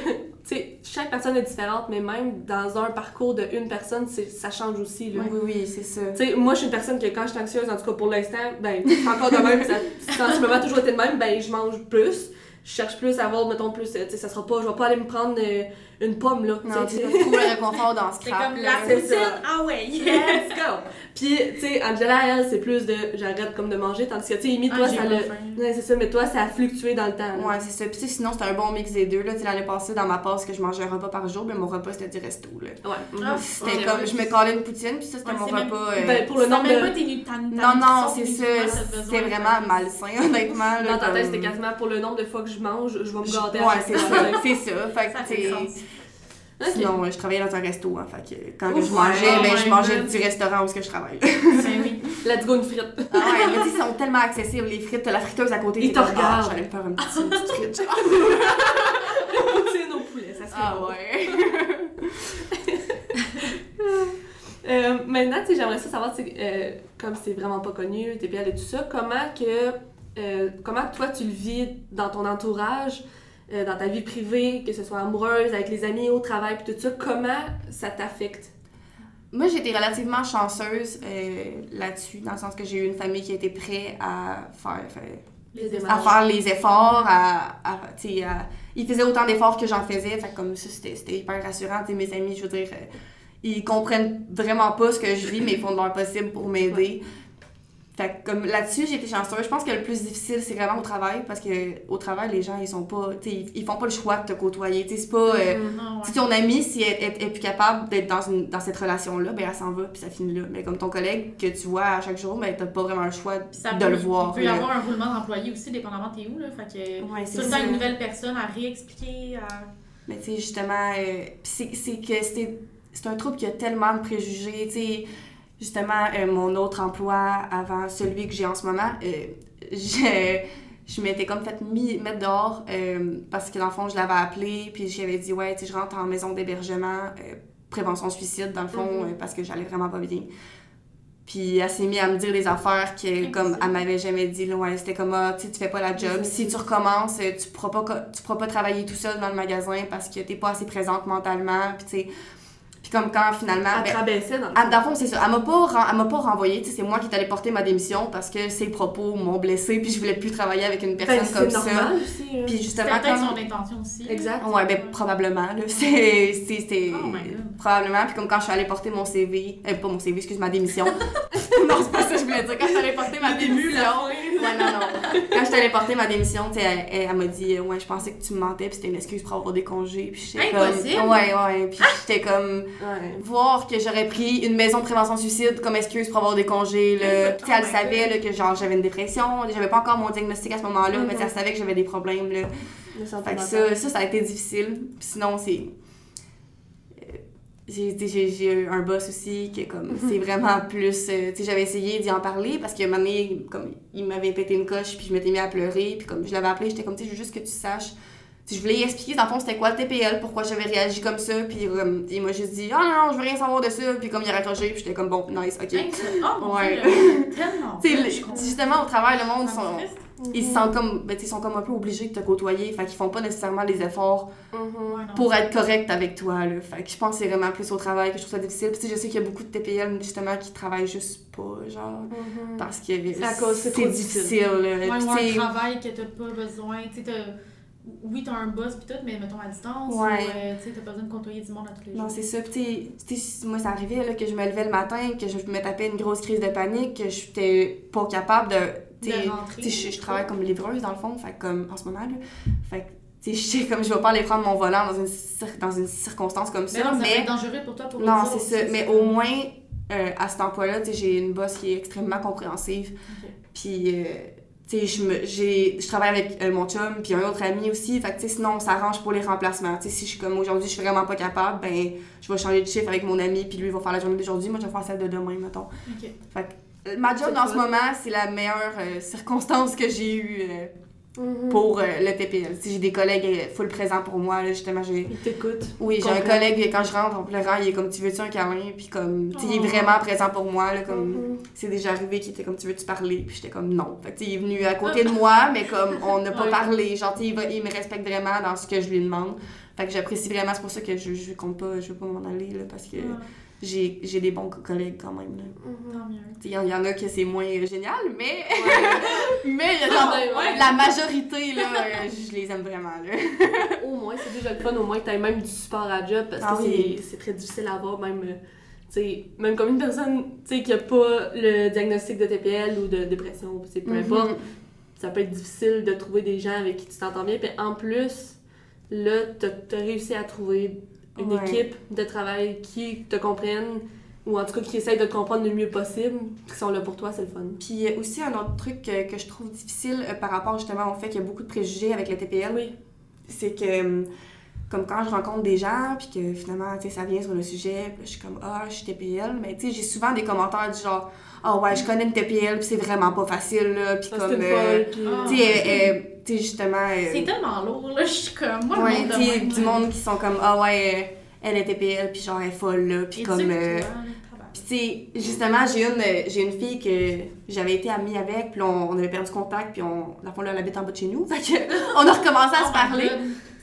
sais, chaque personne est différente, mais même dans un parcours de une personne, c'est- ça change aussi, là. Oui, oui, c'est ça. Tu sais, moi, je suis une personne que quand je suis anxieuse, en tout cas pour l'instant, ben, c'est encore de même, ça, ça a simplement toujours été de même, ben, je mange plus. Je cherche plus à avoir, mettons, plus, euh, tu sais, ça sera pas, je vais pas aller me prendre euh, une pomme, là. tu Non, sais, tu vas trouver le réconfort dans ce c'est crap, comme là. la c'est poutine, ça. ah ouais! (laughs) Let's go! Puis, tu sais, Angela, elle, c'est plus de j'arrête comme de manger, tandis que, tu sais, Amy, toi, Ah, ça faim. Ouais, c'est ça, mais toi, ça a fluctué dans le temps. là. Ouais, c'est ça. Puis tu sais, sinon, c'était un bon mix des deux. Là. Tu sais, L'année passée, dans ma passe, que je mangeais un repas par jour, mais mon repas, c'était du resto. Là. Ouais. Ah, mhm. C'était comme, ouais. je me calais une poutine, puis ça, c'était Ouais, mon c'est même- repas. euh, Ben, pour le Tu nombre même de. pas tes Non, non, c'est ça. C'était vraiment malsain, honnêtement. là, Dans ta tête, c'était quasiment pour le nombre de fois que je mange, je vais me à Ouais, c'est ça. C'est ça. Fait Sinon, euh, je travaillais dans un resto, hein, fait que quand Ouf, je mangeais, ben, je mangeais God. du restaurant où je travaille. Ben oui. (laughs) Let's go une frite. Ah ouais, mais ils sont tellement accessibles, les frites, t'as la friteuse à côté, Ils te ah, regardent. j'allais me faire un petit, une petite frite. (laughs) genre. Poutine au poulet, ça serait Ah bon. ouais. (laughs) Euh, maintenant, tu sais, j'aimerais ça savoir, euh, comme c'est vraiment pas connu, t'es bien et tout ça, comment que, euh, comment toi tu le vis dans ton entourage, euh, dans ta vie privée, que ce soit amoureuse, avec les amis, au travail, puis tout ça, comment ça t'affecte? Moi, j'ai été relativement chanceuse euh, là-dessus, dans le sens que j'ai eu une famille qui était prête à faire, faire à faire les efforts, à, à, à- Ils faisaient autant d'efforts que j'en faisais, fait comme ça, c'était hyper rassurant. Mes amis, je veux dire, euh, ils comprennent vraiment pas ce que je vis, mais ils font de leur possible pour m'aider. Fait que comme là-dessus, j'ai été chanceuse. Je pense que le plus difficile, c'est vraiment au travail, parce que au travail, les gens, ils sont pas, ils, font pas le choix de te côtoyer. C'est pas... euh, Mhm. Non, ouais. si ton ami, si elle, elle- elle est plus capable d'être dans, une, dans cette relation-là, ben elle s'en va, puis ça finit là. Mais comme ton collègue que tu vois à chaque jour, ben t'as pas vraiment le choix ça de peut- le voir. Il peut y avoir un roulement d'employés aussi, dépendamment de t'es où, là. Fait que Ouais, tout c'est le temps ça. une nouvelle personne à réexpliquer, à... Mais tu sais, justement, euh, c'est que c'est c'est un trouble qui a tellement de préjugés. Tu sais, justement, euh, mon autre emploi avant celui que j'ai en ce moment, euh, je, je m'étais comme fait mis, mettre dehors euh, parce que dans le fond, je l'avais appelé, puis j'avais dit, ouais, tu je rentre en maison d'hébergement, prévention suicide, dans le fond, Mhm. parce que j'allais vraiment pas bien. Puis elle s'est mise à me dire des affaires que, Impossible. comme, elle m'avait jamais dit. Là, ouais, c'était comme, ah, tu sais, tu fais pas la job. Si tu recommences, tu pourras pas, tu pourras pas travailler tout seul dans le magasin parce que t'es pas assez présente mentalement. Puis, tu sais, puis comme quand finalement. Elle ben, rabaissait dans le ah, fond. dans le fond, c'est ça. Elle m'a pas, ren- elle m'a pas renvoyé. Tu sais, c'est moi qui est allée porter ma démission parce que ses propos m'ont blessée. Puis je voulais plus travailler avec une personne Ben, comme c'est ça. normal aussi. hein. Puis justement, quand. son intention aussi. Exact. Ouais, ben probablement, là. (laughs) C'est. c'est- c'est- Oh probablement. Puis comme quand je suis allée porter mon CV. Euh, pas mon CV, excuse, ma démission. (laughs) (laughs) non, c'est pas ça que je voulais dire. Quand je allée porter ma démission. Ouais, non, non. Quand je allée porter ma démission, tu sais, elle, elle, elle m'a dit, euh, ouais, je pensais que tu me mentais, puis c'était une excuse pour avoir des congés. Puis j'étais comme. Impossible. Ouais, ouais. Puis j'étais comme. Ouais. Voir que j'aurais pris une maison de prévention suicide comme excuse pour avoir des congés, là. Puis elle Oh my savait, là, que genre, j'avais une dépression. J'avais pas encore mon diagnostic à ce moment-là, mais sais, elle savait que j'avais des problèmes, là. Fait que ça, ça, ça a été difficile. Puis sinon, c'est. J'ai eu un boss aussi qui est comme. Mhm. C'est vraiment plus. euh, tu sais, j'avais essayé d'y en parler parce qu'à un moment donné, comme, il m'avait pété une coche, puis je m'étais mis à pleurer. Puis comme je l'avais appelé, j'étais comme, tu sais, je veux juste que tu saches. Je voulais y expliquer, dans le fond, c'était quoi le TPL, pourquoi j'avais réagi comme ça. Puis euh, il m'a juste dit, ah non, non, je veux rien savoir de ça. Puis comme il a raccroché, puis j'étais comme, bon, nice, ok. Oh Ouais. Tellement. (laughs) Justement, au travail, le monde triste. Ils se sentent comme, ben, ils sont comme un peu obligés de te côtoyer, fait qu'ils font pas nécessairement les efforts. Ouais, non. pour être correct avec toi, là. Fait que je pense que c'est vraiment plus au travail que je trouve ça difficile. Puis je sais qu'il y a beaucoup de TPL, justement, qui travaillent juste pas, genre, Mhm. parce que C'est difficile, difficile. là. Ouais, ou un travail que t'as pas besoin. Tu oui, t'as un boss pis tout, mais mettons à distance. Ouais. Ou, euh, tu sais, t'as pas besoin de côtoyer du monde à tous les jours. Non, c'est ça. Puis, tu sais, tu sais, moi, ça arrivait là, que je me levais le matin, que je me tapais une grosse crise de panique, que j'étais pas capable de. Sais, je, je travaille comme livreuse dans le fond, fait comme en ce moment, là. Fait que, je sais comme je vais pas aller prendre mon volant dans une, dans une circonstance comme Mais ça, non, ça mais. être dangereux pour toi pour Non, c'est ça. Mais au moins, euh, à cet emploi-là, j'ai une boss qui est extrêmement compréhensive. Puis, euh, tu sais, je, me- j'ai- je travaille avec euh, mon chum, puis un autre ami aussi. Fait que, tu sais, sinon, on s'arrange pour les remplacements. Tu sais, si je suis comme aujourd'hui, je suis vraiment pas capable, ben, je vais changer de chiffre avec mon ami, puis lui, il va faire la journée d'aujourd'hui. Moi, je vais faire celle de demain, mettons. Ok. Fait que, euh, ma job le ce moment, c'est la meilleure euh, circonstance que j'ai eue euh, Mhm. pour euh, le sais, j'ai des collègues euh, full présents pour moi, là, justement, j'ai. Il t'écoute. Oui, j'ai un collègue, quand je rentre en pleurant, il est comme, tu veux-tu un câlin? Puis comme, il Oh. est vraiment présent pour moi, là, comme, Mhm. c'est déjà arrivé qu'il était comme, tu veux-tu parler? Puis j'étais comme, non. Fait il est venu à côté de moi, mais comme, on n'a (laughs) pas Ouais. parlé. Genre, il, va- il me respecte vraiment dans ce que je lui demande. Fait que j'apprécie vraiment, c'est pour ça que je, je compte pas, je veux pas m'en aller, là, parce que Ouais, j'ai j'ai des bons co- collègues quand même, là. Mhm. Tant mieux. Tu sais, Il y, en- il y en a que c'est moins génial, mais, (laughs) mais il y a Quand genre- ouais. la majorité, là, euh, je les aime vraiment, là. Au moins, c'est déjà le fun, au moins que t'aies même du support à job parce que Ah oui. c'est- c'est très difficile à avoir, même, euh, tu même comme une personne tu sais, qui a pas le diagnostic de TPL ou de dépression, ou c'est peu Mhm. importe, ça peut être difficile de trouver des gens avec qui tu t'entends bien. Puis en plus, là, t'as as réussi à trouver une Ouais. équipe de travail qui te comprenne ou en tout cas qui essaye de te comprendre le mieux possible, qui sont là pour toi, c'est le fun. Puis euh, aussi, un autre truc que, que je trouve difficile euh, par rapport justement au fait qu'il y a beaucoup de préjugés avec le TPL, Oui. c'est que, hum, comme quand je rencontre des gens, puis que finalement, tu sais, ça vient sur le sujet, puis je suis comme, ah, je suis TPL, mais tu sais, j'ai souvent des commentaires du genre, ah ouais, je connais une TPL, puis c'est vraiment pas facile, là, puis comme, euh. Ah. tu sais, tu sais, justement. euh, C'est tellement lourd, là. Je suis comme. Moi, le ouais, monde de tu sais, même, du monde qui sont comme, ah ouais, euh, elle est TPL, puis genre, elle est folle, là, puis comme. Euh, puis tu sais, justement, j'ai une, j'ai une fille que j'avais été amie avec, puis on, on avait perdu contact, puis on, la fois là, elle habite en bas de chez nous, (laughs) fait que on a recommencé à Oh se my parler.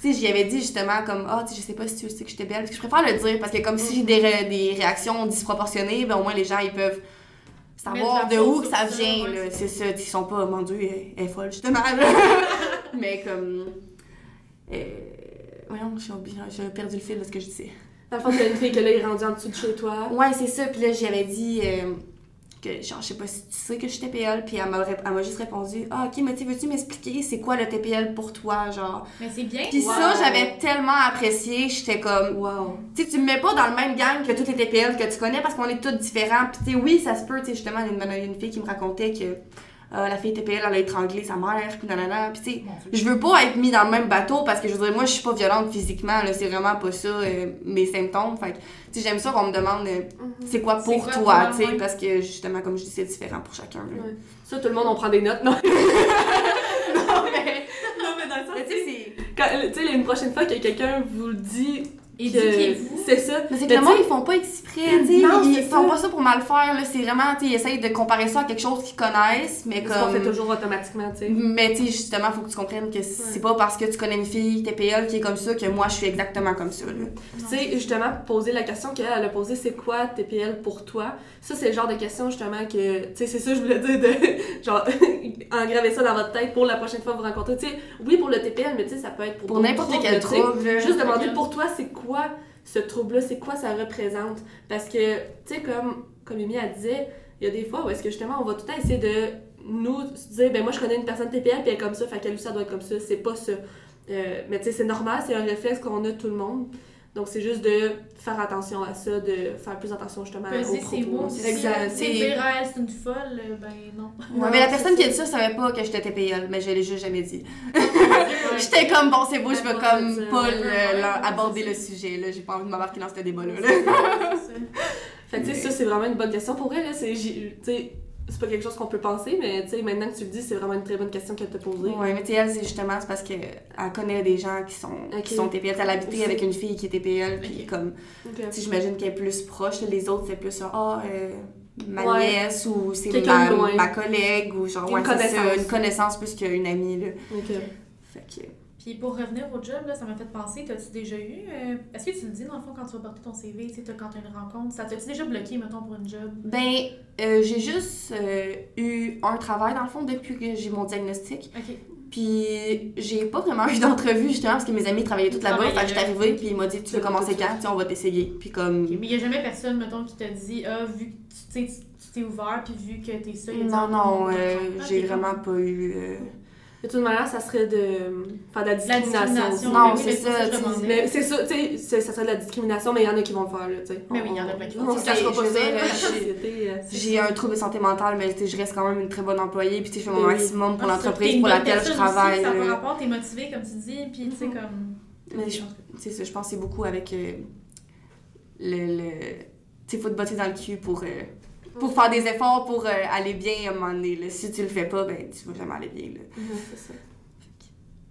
Tu sais, j'y avais dit justement comme, ah, tu sais, je sais pas si tu sais que j'étais belle, parce que je préfère le dire, parce que comme si j'ai des, ré- des réactions disproportionnées, ben au moins les gens, ils peuvent savoir de où que ça vient, ouais, là. c'est ça, ils sont pas, mon Dieu, elle, elle est folle, justement, là. (laughs) Mais comme... euh, voyons, j'ai oublié- j'ai perdu le fil de ce que je disais. Dans le fond, t'as une fille que là, est rendue en dessous de chez toi. Ouais, c'est ça. Puis là, j'avais dit euh, que, genre, je sais pas si tu sais que je suis TPL. Puis elle m'a juste répondu Ah, ok, mais tu veux-tu m'expliquer c'est quoi le TPL pour toi, genre. Mais c'est bien. Puis Wow. ça, j'avais tellement apprécié. J'étais comme. Wow. Tu sais, tu me mets pas dans le même gang que tous les TPL que tu connais parce qu'on est tous différents. Puis tu sais, oui, ça se peut. Tu sais, justement, il y a une, une fille qui me racontait que. Euh, la fille TPL, elle a étranglé sa mère, puis nanana, puis tu sais, je veux pas être mis dans le même bateau parce que je veux dire, moi, je suis pas violente physiquement, là, c'est vraiment pas ça, euh, mes symptômes. Fait que, tu sais, j'aime ça qu'on me demande euh, c'est quoi pour quoi toi, tu sais, ouais. parce que justement, comme je dis, c'est différent pour chacun. là. Ouais. Ça, tout le monde, on prend des notes, non? (laughs) non, mais. Non, mais dans le sens, sais, tu sais, une prochaine fois que quelqu'un vous le dit. Que- Éduquez-vous. C'est ça. Mais c'est que tu ils font pas exprès, sais, Non, ils font ça. pas ça pour mal faire, là, c'est vraiment, tu sais, ils essayent de comparer ça à quelque chose qu'ils connaissent, mais ce qu'on comme... fait toujours automatiquement, tu sais. Mais tu sais, justement, faut que tu comprennes que c'est pas parce que tu connais une fille TPL qui est comme ça que moi, je suis exactement comme ça, Tu sais, justement, poser la question qu'elle elle a posée, c'est quoi TPL pour toi? Ça, c'est le genre de question, justement, que, tu sais, c'est ça que je voulais dire, de, (laughs) genre, (laughs) engraver ça dans votre tête pour la prochaine fois vous rencontrer. Tu sais, oui, pour le TPL, mais tu sais, ça peut être pour, Pour n'importe quel trouble. Juste demander pour toi, c'est quoi ce trouble-là, c'est quoi ça représente? Parce que, tu sais, comme, comme Amy elle disait, il y a des fois où est-ce que justement on va tout le temps essayer de nous dire, ben moi je connais une personne TPL puis elle est comme ça, fait qu'elle aussi ça doit être comme ça. C'est pas ça. Euh, mais tu sais, c'est normal, c'est un réflexe qu'on a tout le monde. Donc c'est juste de faire attention à ça, de faire plus attention justement aux Peser propos. Exact. C'est dire, ah, c'est une folle, euh, ben non. Ouais, mais la personne qui a dit ça savait pas que j'étais TPL, mais je l'ai juste jamais dit. (laughs) J'étais comme, bon, c'est beau, je veux comme pas le- ouais, aborder le sujet, là. J'ai pas envie de m'embarquer dans ce débat-là, là. (laughs) Fait que tu sais, ça c'est vraiment une bonne question pour elle. C'est, j'ai- tu sais, c'est pas quelque chose qu'on peut penser, mais tu sais, maintenant que tu le dis, c'est vraiment une très bonne question qu'elle t'a posée. Ouais, mais tu sais, elle, c'est justement, c'est parce qu'elle connaît des gens qui sont, qui sont TPL. Elle a habité Aussi. avec une fille qui est TPL, puis Ok. comme, Ok. tu sais, j'imagine qu'elle est plus proche. Les autres, c'est plus, ah, euh, ma Ouais. nièce, ou c'est ma, ma collègue, ou genre, Une ouais, ça, connaissance. une connaissance plus qu'une amie, là. Fait que... Puis pour revenir au job, là, ça m'a fait penser, t'as-tu déjà eu. euh, Est-ce que tu le dis dans le fond quand tu vas porter ton CV, tu quand t'as une rencontre, ça t'a-tu déjà bloqué, mettons, pour une job? Ben, euh, j'ai juste euh, eu un travail, dans le fond, depuis que j'ai mon diagnostic. Ok. Puis j'ai pas vraiment eu d'entrevue justement parce que mes amis travaillaient toute là-bas. Travaillaient Fait que j'étais là. arrivée puis il m'a dit tu veux commencer quand? Tu on va t'essayer. Puis comme. Mais il y a jamais personne, mettons, qui t'a dit, ah, vu que tu tu sais, tu t'es ouvert, puis vu que t'es ça, Non, ah, non, euh, j'ai prendre. vraiment pas eu. Euh, De toute manière, ça serait de faire de la La discrimination. Non, c'est ça. Mais c'est ça, tu sais, ça serait de la discrimination, mais il y en a qui vont le faire, là, tu sais. Mais oui, il y en a plein qui On vont se faire. j'ai- euh, J'ai un trouble de santé mentale, mais tu sais, je reste quand même une très bonne employée. Puis tu sais, je fais mon Oui. maximum pour l'entreprise pour laquelle je travaille. Aussi, ça par rapport, t'es motivé, comme tu dis, puis tu sais, comme. Mais je- C'est ça, je pense que c'est beaucoup avec euh, le. le... Tu sais, faut te botter dans le cul pour. Pour faire des efforts pour euh, aller bien à un moment donné. là. Si tu le fais pas, ben tu vas jamais aller bien. Là. Mhm, c'est ça.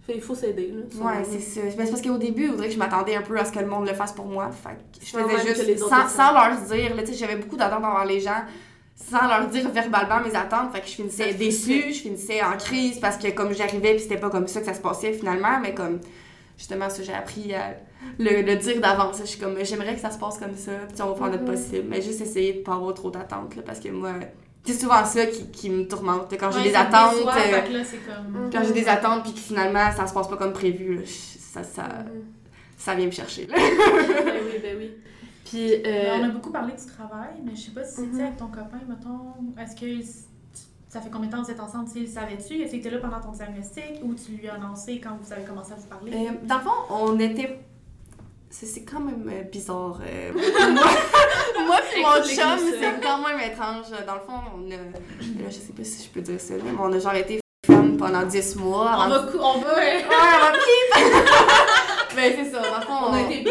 Fait, il faut s'aider, là. Ouais, c'est ça. Ben, c'est parce qu'au début, on dirait que je m'attendais un peu à ce que le monde le fasse pour moi. Fait que je faisais les juste sans, sans leur dire. là, tu sais, J'avais beaucoup d'attentes envers les gens sans leur dire verbalement mes attentes. Fait que je finissais déçue, je finissais en crise parce que comme j'arrivais, puis c'était pas comme ça que ça se passait finalement. Mais comme justement, ça, j'ai appris à le, le dire d'avance. Je suis comme, j'aimerais que ça se passe comme ça, puis on va faire notre Mhm. possible. Mais juste essayer de pas avoir trop d'attentes là, parce que moi, c'est souvent ça qui, qui me tourmente. Quand j'ai Ouais, des attentes. euh, là, comme. quand j'ai des attentes puis que finalement ça se passe pas comme prévu, là, ça, ça, Mhm. ça vient me chercher. Là. ben oui, ben oui. Puis, euh, Ben, on a beaucoup parlé du travail, mais je sais pas si c'était Mhm. avec ton copain, mettons. Est-ce que ça fait combien de temps que vous êtes ensemble? Tu le savais-tu? Est-ce qu'il était là pendant ton diagnostic ou tu lui as annoncé quand vous avez commencé à vous parler? Euh, dans le fond, on était. C'est quand même euh, bizarre. euh, (laughs) moi, moi mon chum, c'est quand même étrange. Dans le fond, on a. Là, je sais pas si je peux dire ça, mais on a genre été fans pendant 10 mois. on avant va. cou- On va. Ouais, on va (laughs) bip! (laughs) Ben, c'est ça. Dans le fond, on a été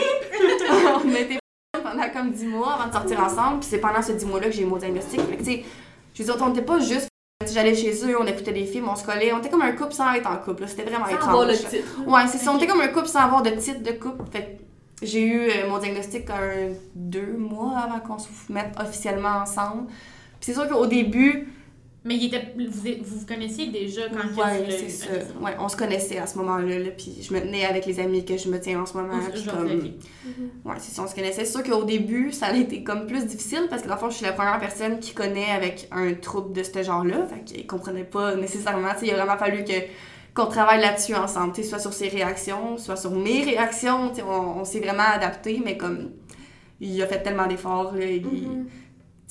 on a été pendant comme 10 mois avant de sortir ensemble. Puis c'est pendant ces 10 mois-là que j'ai eu mon diagnostic. Fait que, tu sais, je veux dire, on n'était pas juste. J'allais chez eux, on écoutait des films, on se collait. On était comme un couple sans être en couple. C'était vraiment sans étrange. avoir le titre. Ouais, c'est ça. On était comme un couple sans avoir de titre de couple. Fait j'ai eu euh, mon diagnostic un deux mois avant qu'on se mette officiellement ensemble. Puis c'est sûr qu'au début, Mais il était, vous, vous vous connaissiez déjà quand Ouais, c'est ça. Ok, Ouais, on se connaissait à ce moment-là, là, puis je me tenais avec les amis que je me tiens en ce moment. Puis comme- ok. Ouais, c'est ça, on se connaissait. C'est sûr qu'au début, ça a été comme plus difficile parce que dans le fond, je suis la première personne qui connaît avec un trouble de ce genre-là. Fait qu'ils comprenaient pas nécessairement. Tu sais, il a vraiment fallu que qu'on travaille là-dessus ensemble, tu sais, soit sur ses réactions, soit sur mes réactions. Tu sais, on, on s'est vraiment adapté, mais comme il a fait tellement d'efforts, sais,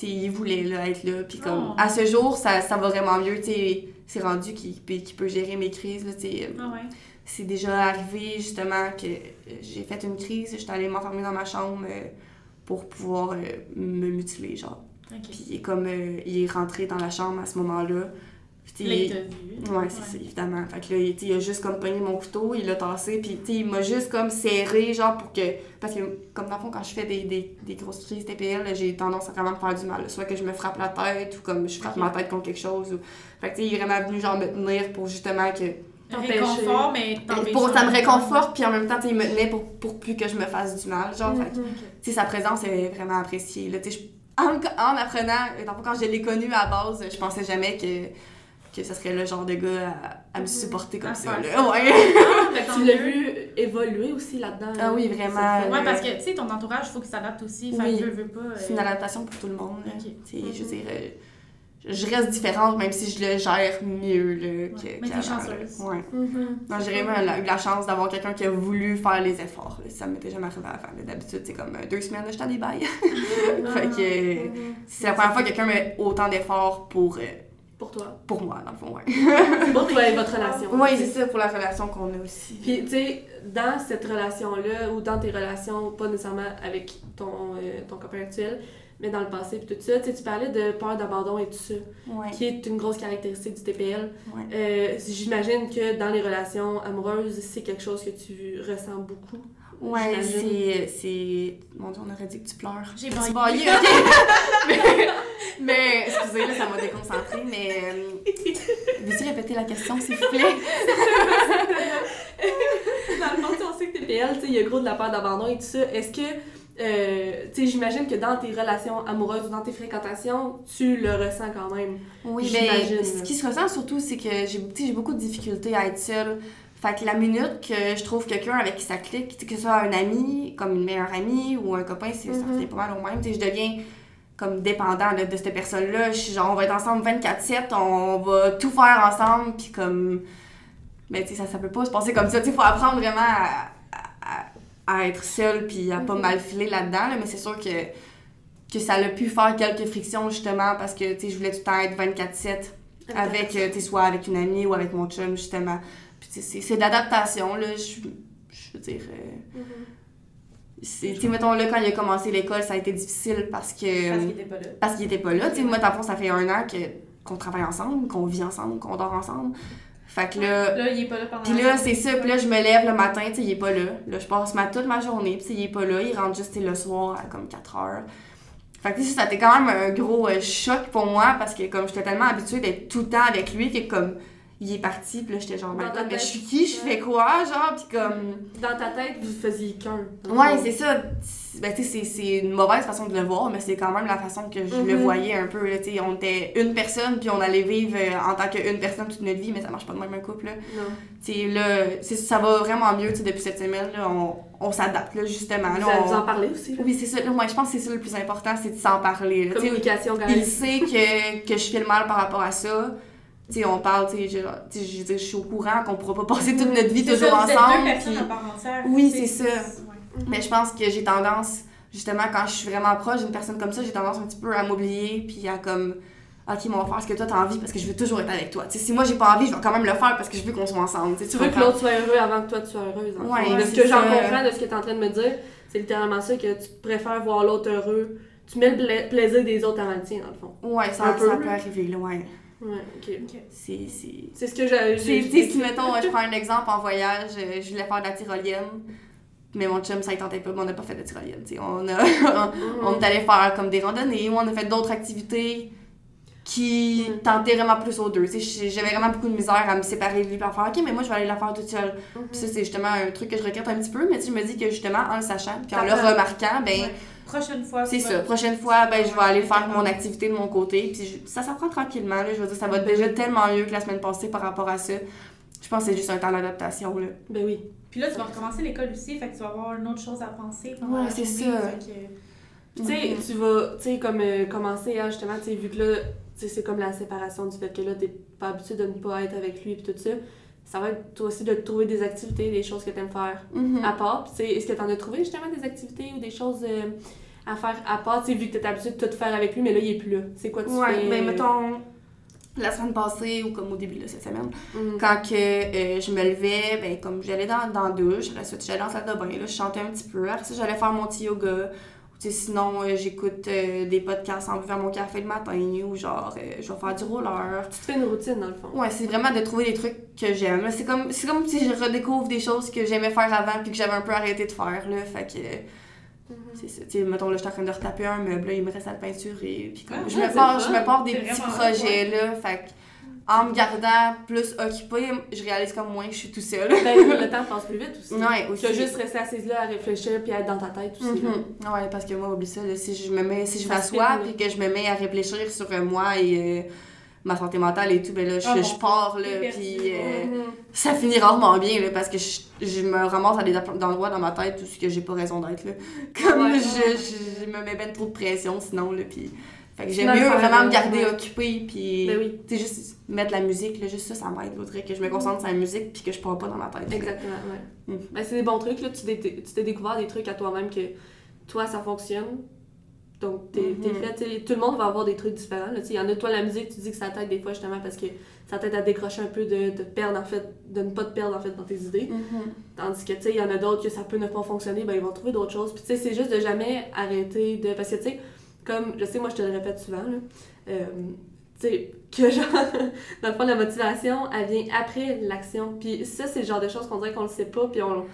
il voulait là, être là. Puis comme Oh. à ce jour, ça, ça va vraiment mieux. Tu sais, c'est rendu qu'il peut- gérer mes crises. Là, Ah ouais. c'est déjà arrivé justement que euh, j'ai fait une crise, j'étais allée m'enfermer dans ma chambre euh, pour pouvoir euh, me mutiler, genre. Puis comme, euh, il est rentré dans la chambre à ce moment-là. Puis, Là, il t'a vu. Ouais, c'est ça, évidemment. Fait que là, il, a juste comme pogné mon couteau, il l'a tassé, puis il m'a juste comme serré, genre pour que. Parce que, comme dans le fond, quand je fais des, des, des grosses crises TPL, j'ai tendance à vraiment me faire du mal. Soit que je me frappe la tête ou comme je frappe ma tête contre quelque chose. Ou... Fait que tu sais, il est vraiment venu, genre, me tenir pour justement que. Réconfort, mais t'empêcher Pour, ça me réconforte, puis en même temps, il me tenait pour, pour plus que je me fasse du mal, genre. Mhm. Sais, sa présence est vraiment appréciée. Là, en, en apprenant, quand je l'ai connu à base, je pensais jamais que, que ce serait le genre de gars à, à me Mhm. supporter comme À ça. là. ça. Ouais. Ah, Tu l'as vu évoluer aussi là-dedans. Ah oui, vraiment. C'est le Ouais, parce que, tu sais, ton entourage, il faut qu'il s'adapte aussi. Oui. que veux, veux pas. euh, C'est une adaptation pour tout le monde. là. Ok. Tu sais, Je veux Mhm. dire, euh, je reste différente, même si je le gère mieux là, que, Ouais, mais t'es là. chanceuse. Ouais. Non, j'ai vraiment eu la, eu la chance d'avoir quelqu'un qui a voulu faire les efforts. là. Ça m'était jamais arrivé avant. D'habitude, c'est comme euh, deux semaines, là, j'étais à des bails. fait que euh, Mhm. c'est la première fois que quelqu'un met autant d'efforts pour, euh, Pour toi. pour moi, dans le fond. Ouais. Pour toi et votre relation. Oui, c'est ça pour la relation qu'on a aussi. Puis, tu sais, dans cette relation-là, ou dans tes relations, pas nécessairement avec ton, euh, ton copain actuel, mais dans le passé, puis tout ça, tu sais, tu parlais de peur d'abandon et tout ça, Ouais. qui est une grosse caractéristique du TPL. Ouais. Euh, J'imagine que dans les relations amoureuses, c'est quelque chose que tu ressens beaucoup. Ouais, c'est. c'est- Mon dieu, on aurait dit que tu pleures. J'ai baillé. baillé, (laughs) mais, mais, excusez, là, ça m'a déconcentré, mais. Euh, Veux-tu répéter la question, s'il vous plaît? (laughs) dans le fond, tu sais, on sait que tu sais, il y a gros de la peur d'abandon et tout ça. Est-ce que, euh, tu sais, j'imagine que dans tes relations amoureuses ou dans tes fréquentations, tu le ressens quand même. Oui, J'imagine, ben, ce qui se ressent surtout, c'est que j'ai beaucoup de difficultés à être seule. Fait que la minute que je trouve quelqu'un avec qui ça clique, que ce soit un ami, comme une meilleure amie ou un copain, c'est ça revient pas mal au même. Je deviens comme dépendant là, de cette personne-là. Je suis genre, on va être ensemble 24-7, on va tout faire ensemble, puis comme. Mais tu sais, ça, ça peut pas se passer comme ça. Tu sais, faut apprendre vraiment à, à- à être seule, puis à pas Mhm. mal filer là-dedans, là, mais c'est sûr que que ça a pu faire quelques frictions justement parce que tu sais je voulais tout le temps être 24/7 avec euh, tu sais soit avec une amie ou avec mon chum justement puis c'est- de l'adaptation là je je veux dire euh, tu mettons là quand il a commencé l'école ça a été difficile parce que Parce qu'il était pas là. parce qu'il était pas là tu sais moi dans fond ça fait un an qu'on travaille ensemble qu'on vit ensemble qu'on dort ensemble fait que là Là, il est pas là pendant. puis là, c'est ça. Puis là, je me lève le matin, tu sais, il est pas là. Là, je passe ma, toute ma journée, puis il est pas là. Il rentre juste le soir à comme 4 heures. Fait que tu sais, ça a été quand même un gros euh, choc pour moi parce que comme j'étais tellement habituée d'être tout le temps avec lui que comme il est parti, puis là, j'étais genre, mais je suis qui, je fais quoi, genre, puis comme. Dans ta tête, vous faisiez qu'un. Ouais, c'est ça. Ben, tu sais, c'est- une mauvaise façon de le voir, mais c'est quand même la façon que je le Mhm. voyais un peu. Tu sais, on était une personne, puis on allait vivre euh, en tant qu'une personne toute notre vie, mais ça marche pas de même un couple. Là. Non. Tu sais, là, ça va vraiment mieux, tu sais, depuis cette semaine, là, on, on s'adapte, là, justement. Là, Vous, on- en parlez aussi. là? Oui, c'est ça. Là, moi, je pense que c'est ça le plus important, c'est de s'en parler. là. Tu sais, Communication, il sait que, que je fais le mal par rapport à ça. Tu sais, on parle, tu sais, je suis au courant qu'on pourra pas passer toute notre vie toujours ça, vous êtes ensemble. deux puis- entière. Oui, C'est- ça. ouais. mais je pense que j'ai tendance, justement, quand je suis vraiment proche d'une personne comme ça, j'ai tendance un petit peu à m'oublier, puis à comme, ok, mais on va faire ce que toi t'as envie parce que je veux toujours être avec toi. Tu sais, si moi j'ai pas envie, je vais quand même le faire parce que je veux qu'on soit ensemble. Tu veux que l'autre soit heureux avant que toi tu sois heureuse. en Ouais, de ce que j'en comprends, de ce que tu es en train de me dire, c'est littéralement ça que tu préfères voir l'autre heureux. Tu mets le pla- plaisir des autres avant le tien, dans le fond. Ouais, ça, Un peu, ça peut arriver, là, ouais. Ouais, ok. C'est. c'est- C'est ce que j'ai. C'est, si mettons, je prends un exemple en voyage, euh, je voulais faire de la tyrolienne, mais mon chum, ça ne tentait pas, mais on n'a pas fait de tyrolienne. tu sais. On, a, (laughs) on Mhm. est allé faire comme des randonnées, ou on a fait d'autres activités qui Mm. tentait vraiment plus aux deux. J'avais vraiment beaucoup de misère à me séparer de lui, à faire OK, mais moi, je vais aller la faire toute seule. Mhm. Puis ça, c'est justement un truc que je regrette un petit peu, mais je me dis que justement, en le sachant, puis en le remarquant, ben, Ouais. Prochaine fois. c'est ça. Prochaine fois, ben, je vais aller faire mon activité de mon côté, puis je- ça s'apprend tranquillement, là. Je veux dire, ça va déjà tellement mieux que la semaine passée par rapport à ça. Je pense que c'est juste un temps d'adaptation, là. Ben oui. Puis là, tu vas recommencer l'école aussi, fait que tu vas avoir une autre chose à penser pendant Ouais, c'est ça. que- Puis, tu sais, tu vas, tu sais, comme euh, commencer à justement, tu sais, vu que là, tu sais, c'est comme la séparation du fait que là, t'es pas habitué de ne pas être avec lui, puis tout ça. Ça va être toi aussi de trouver des activités, des choses que t'aimes faire Mhm. à part. Tu est-ce que t'en as trouvé justement des activités ou des choses euh, à faire à part, tu vu que t'es habitué de tout faire avec lui, mais là, il est plus là. C'est quoi tu Ouais, fais? ben euh, mettons, la semaine passée, ou comme au début de cette semaine, hum, quand que euh, je me levais, ben comme j'allais dans, dans la douche, ça, j'allais dans la salle de bain, là, je chantais un petit peu, après ça, j'allais faire mon petit yoga, sinon, euh, j'écoute euh, des podcasts en buvant mon café le matin, ou genre, euh, je vais faire du roller. Tu te fais une routine, dans le fond. Ouais, c'est vraiment de trouver des trucs que j'aime. C'est comme, c'est comme si je redécouvre des choses que j'aimais faire avant, puis que j'avais un peu arrêté de faire, là, fait que... Mhm. C'est ça. Tu sais, mettons, là, je suis en train de retaper un meuble, là, il me reste à le peinturer. Puis comme, Ah, je, ouais, me pars, je me pars des petits projets, là. Fait que, en me gardant plus occupée, je réalise comme moins que je suis tout seul. Ben, le temps passe plus vite aussi. Ouais, Tu as juste rester assise là à réfléchir puis à être dans ta tête aussi. là. Mhm. Ouais, parce que moi, oublie ça, là, si je me mets, si je m'assois puis que je me mets à réfléchir sur euh, moi et euh, ma santé mentale et tout, ben là, je, Ah, je pars, là, puis euh, ça finit rarement bien, là, parce que je, je me ramasse à des endroits dans ma tête où que j'ai pas raison d'être, là. (laughs) Comme ouais. je, je me mets ben trop de pression sinon, là, puis... Fait que j'aime mieux vraiment me garder ouais. occupée, puis... Ben oui. Tu sais, juste mettre la musique, là, juste ça, ça m'aide, faudrait que je me concentre sur la musique puis que je pars pas dans ma tête. Exactement, ouais. Mhm. Ben, c'est des bons trucs, là. Tu t'es, découvert des trucs à toi-même que toi, ça fonctionne. Donc, t'es, Mhm. fait. Tout le monde va avoir des trucs différents. là. Tu sais, Il y en a, toi, la musique, tu dis que ça t'aide des fois justement parce que ça t'aide à décrocher un peu, de, de perdre en fait, de ne pas te perdre en fait dans tes idées. Mhm. Tandis que, tu sais, il y en a d'autres que ça peut ne pas fonctionner, ben ils vont trouver d'autres choses. Puis, tu sais, c'est juste de jamais arrêter de. Parce que, tu sais, comme, je sais, moi, je te le répète souvent, là, euh, tu sais, que genre, (laughs) dans le fond, la motivation, elle vient après l'action. Puis ça, c'est le genre de choses qu'on dirait qu'on le sait pas, puis on.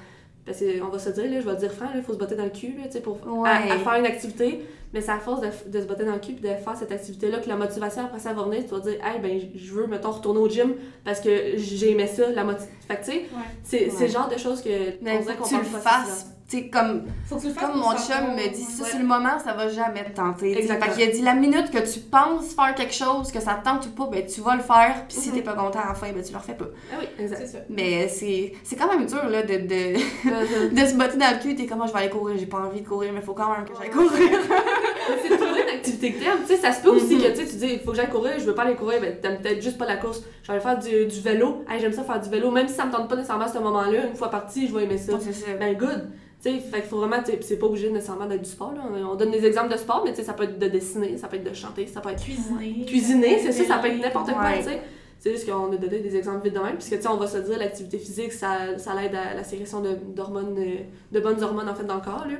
Parce qu'on va se dire, là, je vais te dire franc, il faut se botter dans le cul, là, tu sais, pour Ouais. à, à faire une activité. Mais c'est à force de, de se botter dans le cul puis de faire cette activité-là que la motivation après ça va venir. Tu vas dire, hey, ben, je veux, mettons, retourner au gym parce que j'ai aimé ça, la motivation. Fait que, tu sais, Ouais. c'est Ouais. le genre de choses que. Mais on faut que tu le fasses. Tu sais, comme, Faut que tu le fasses comme mon chum me dit, ça, Ouais. sur le moment, ça va jamais te tenter. Exactement. Fait qu'il a dit, la minute que tu penses faire quelque chose, que ça te tente ou pas, ben, tu vas le faire. Puis si Mhm. t'es pas content à la fin, ben, tu le refais pas. Ah oui, exact. C'est ça. Mais c'est c'est quand même dur, là, de, de, (laughs) (laughs) de se botter dans le cul. T'es comment je vais aller courir, j'ai pas envie de courir, mais faut quand même que j'aille courir. (laughs) Mais c'est de trouver une activité que t'aimes. Tu sais, ça se peut aussi Mhm. que tu dis, il faut que j'aille courir, je veux pas aller courir, ben t'aimes peut-être juste pas la course. Je vais aller faire du, du vélo. Hey, j'aime ça faire du vélo. Même si ça me tente pas nécessairement à ce moment-là, une fois parti, je vais aimer ça. C'est. Ben good. Tu sais, fait faut vraiment, c'est pas obligé nécessairement d'être du sport, là. On donne des exemples de sport, mais tu sais, ça peut être de dessiner, ça peut être de chanter, ça peut être Cuisiner. (laughs) cuisiner, c'est ça, ça peut être n'importe quoi, Ouais. tu sais. C'est juste qu'on a donné des exemples vite de même, puisque tu sais, on va se dire l'activité physique, ça, ça l'aide à la sécrétion de- d'hormones, euh, de bonnes hormones en fait dans le corps, là.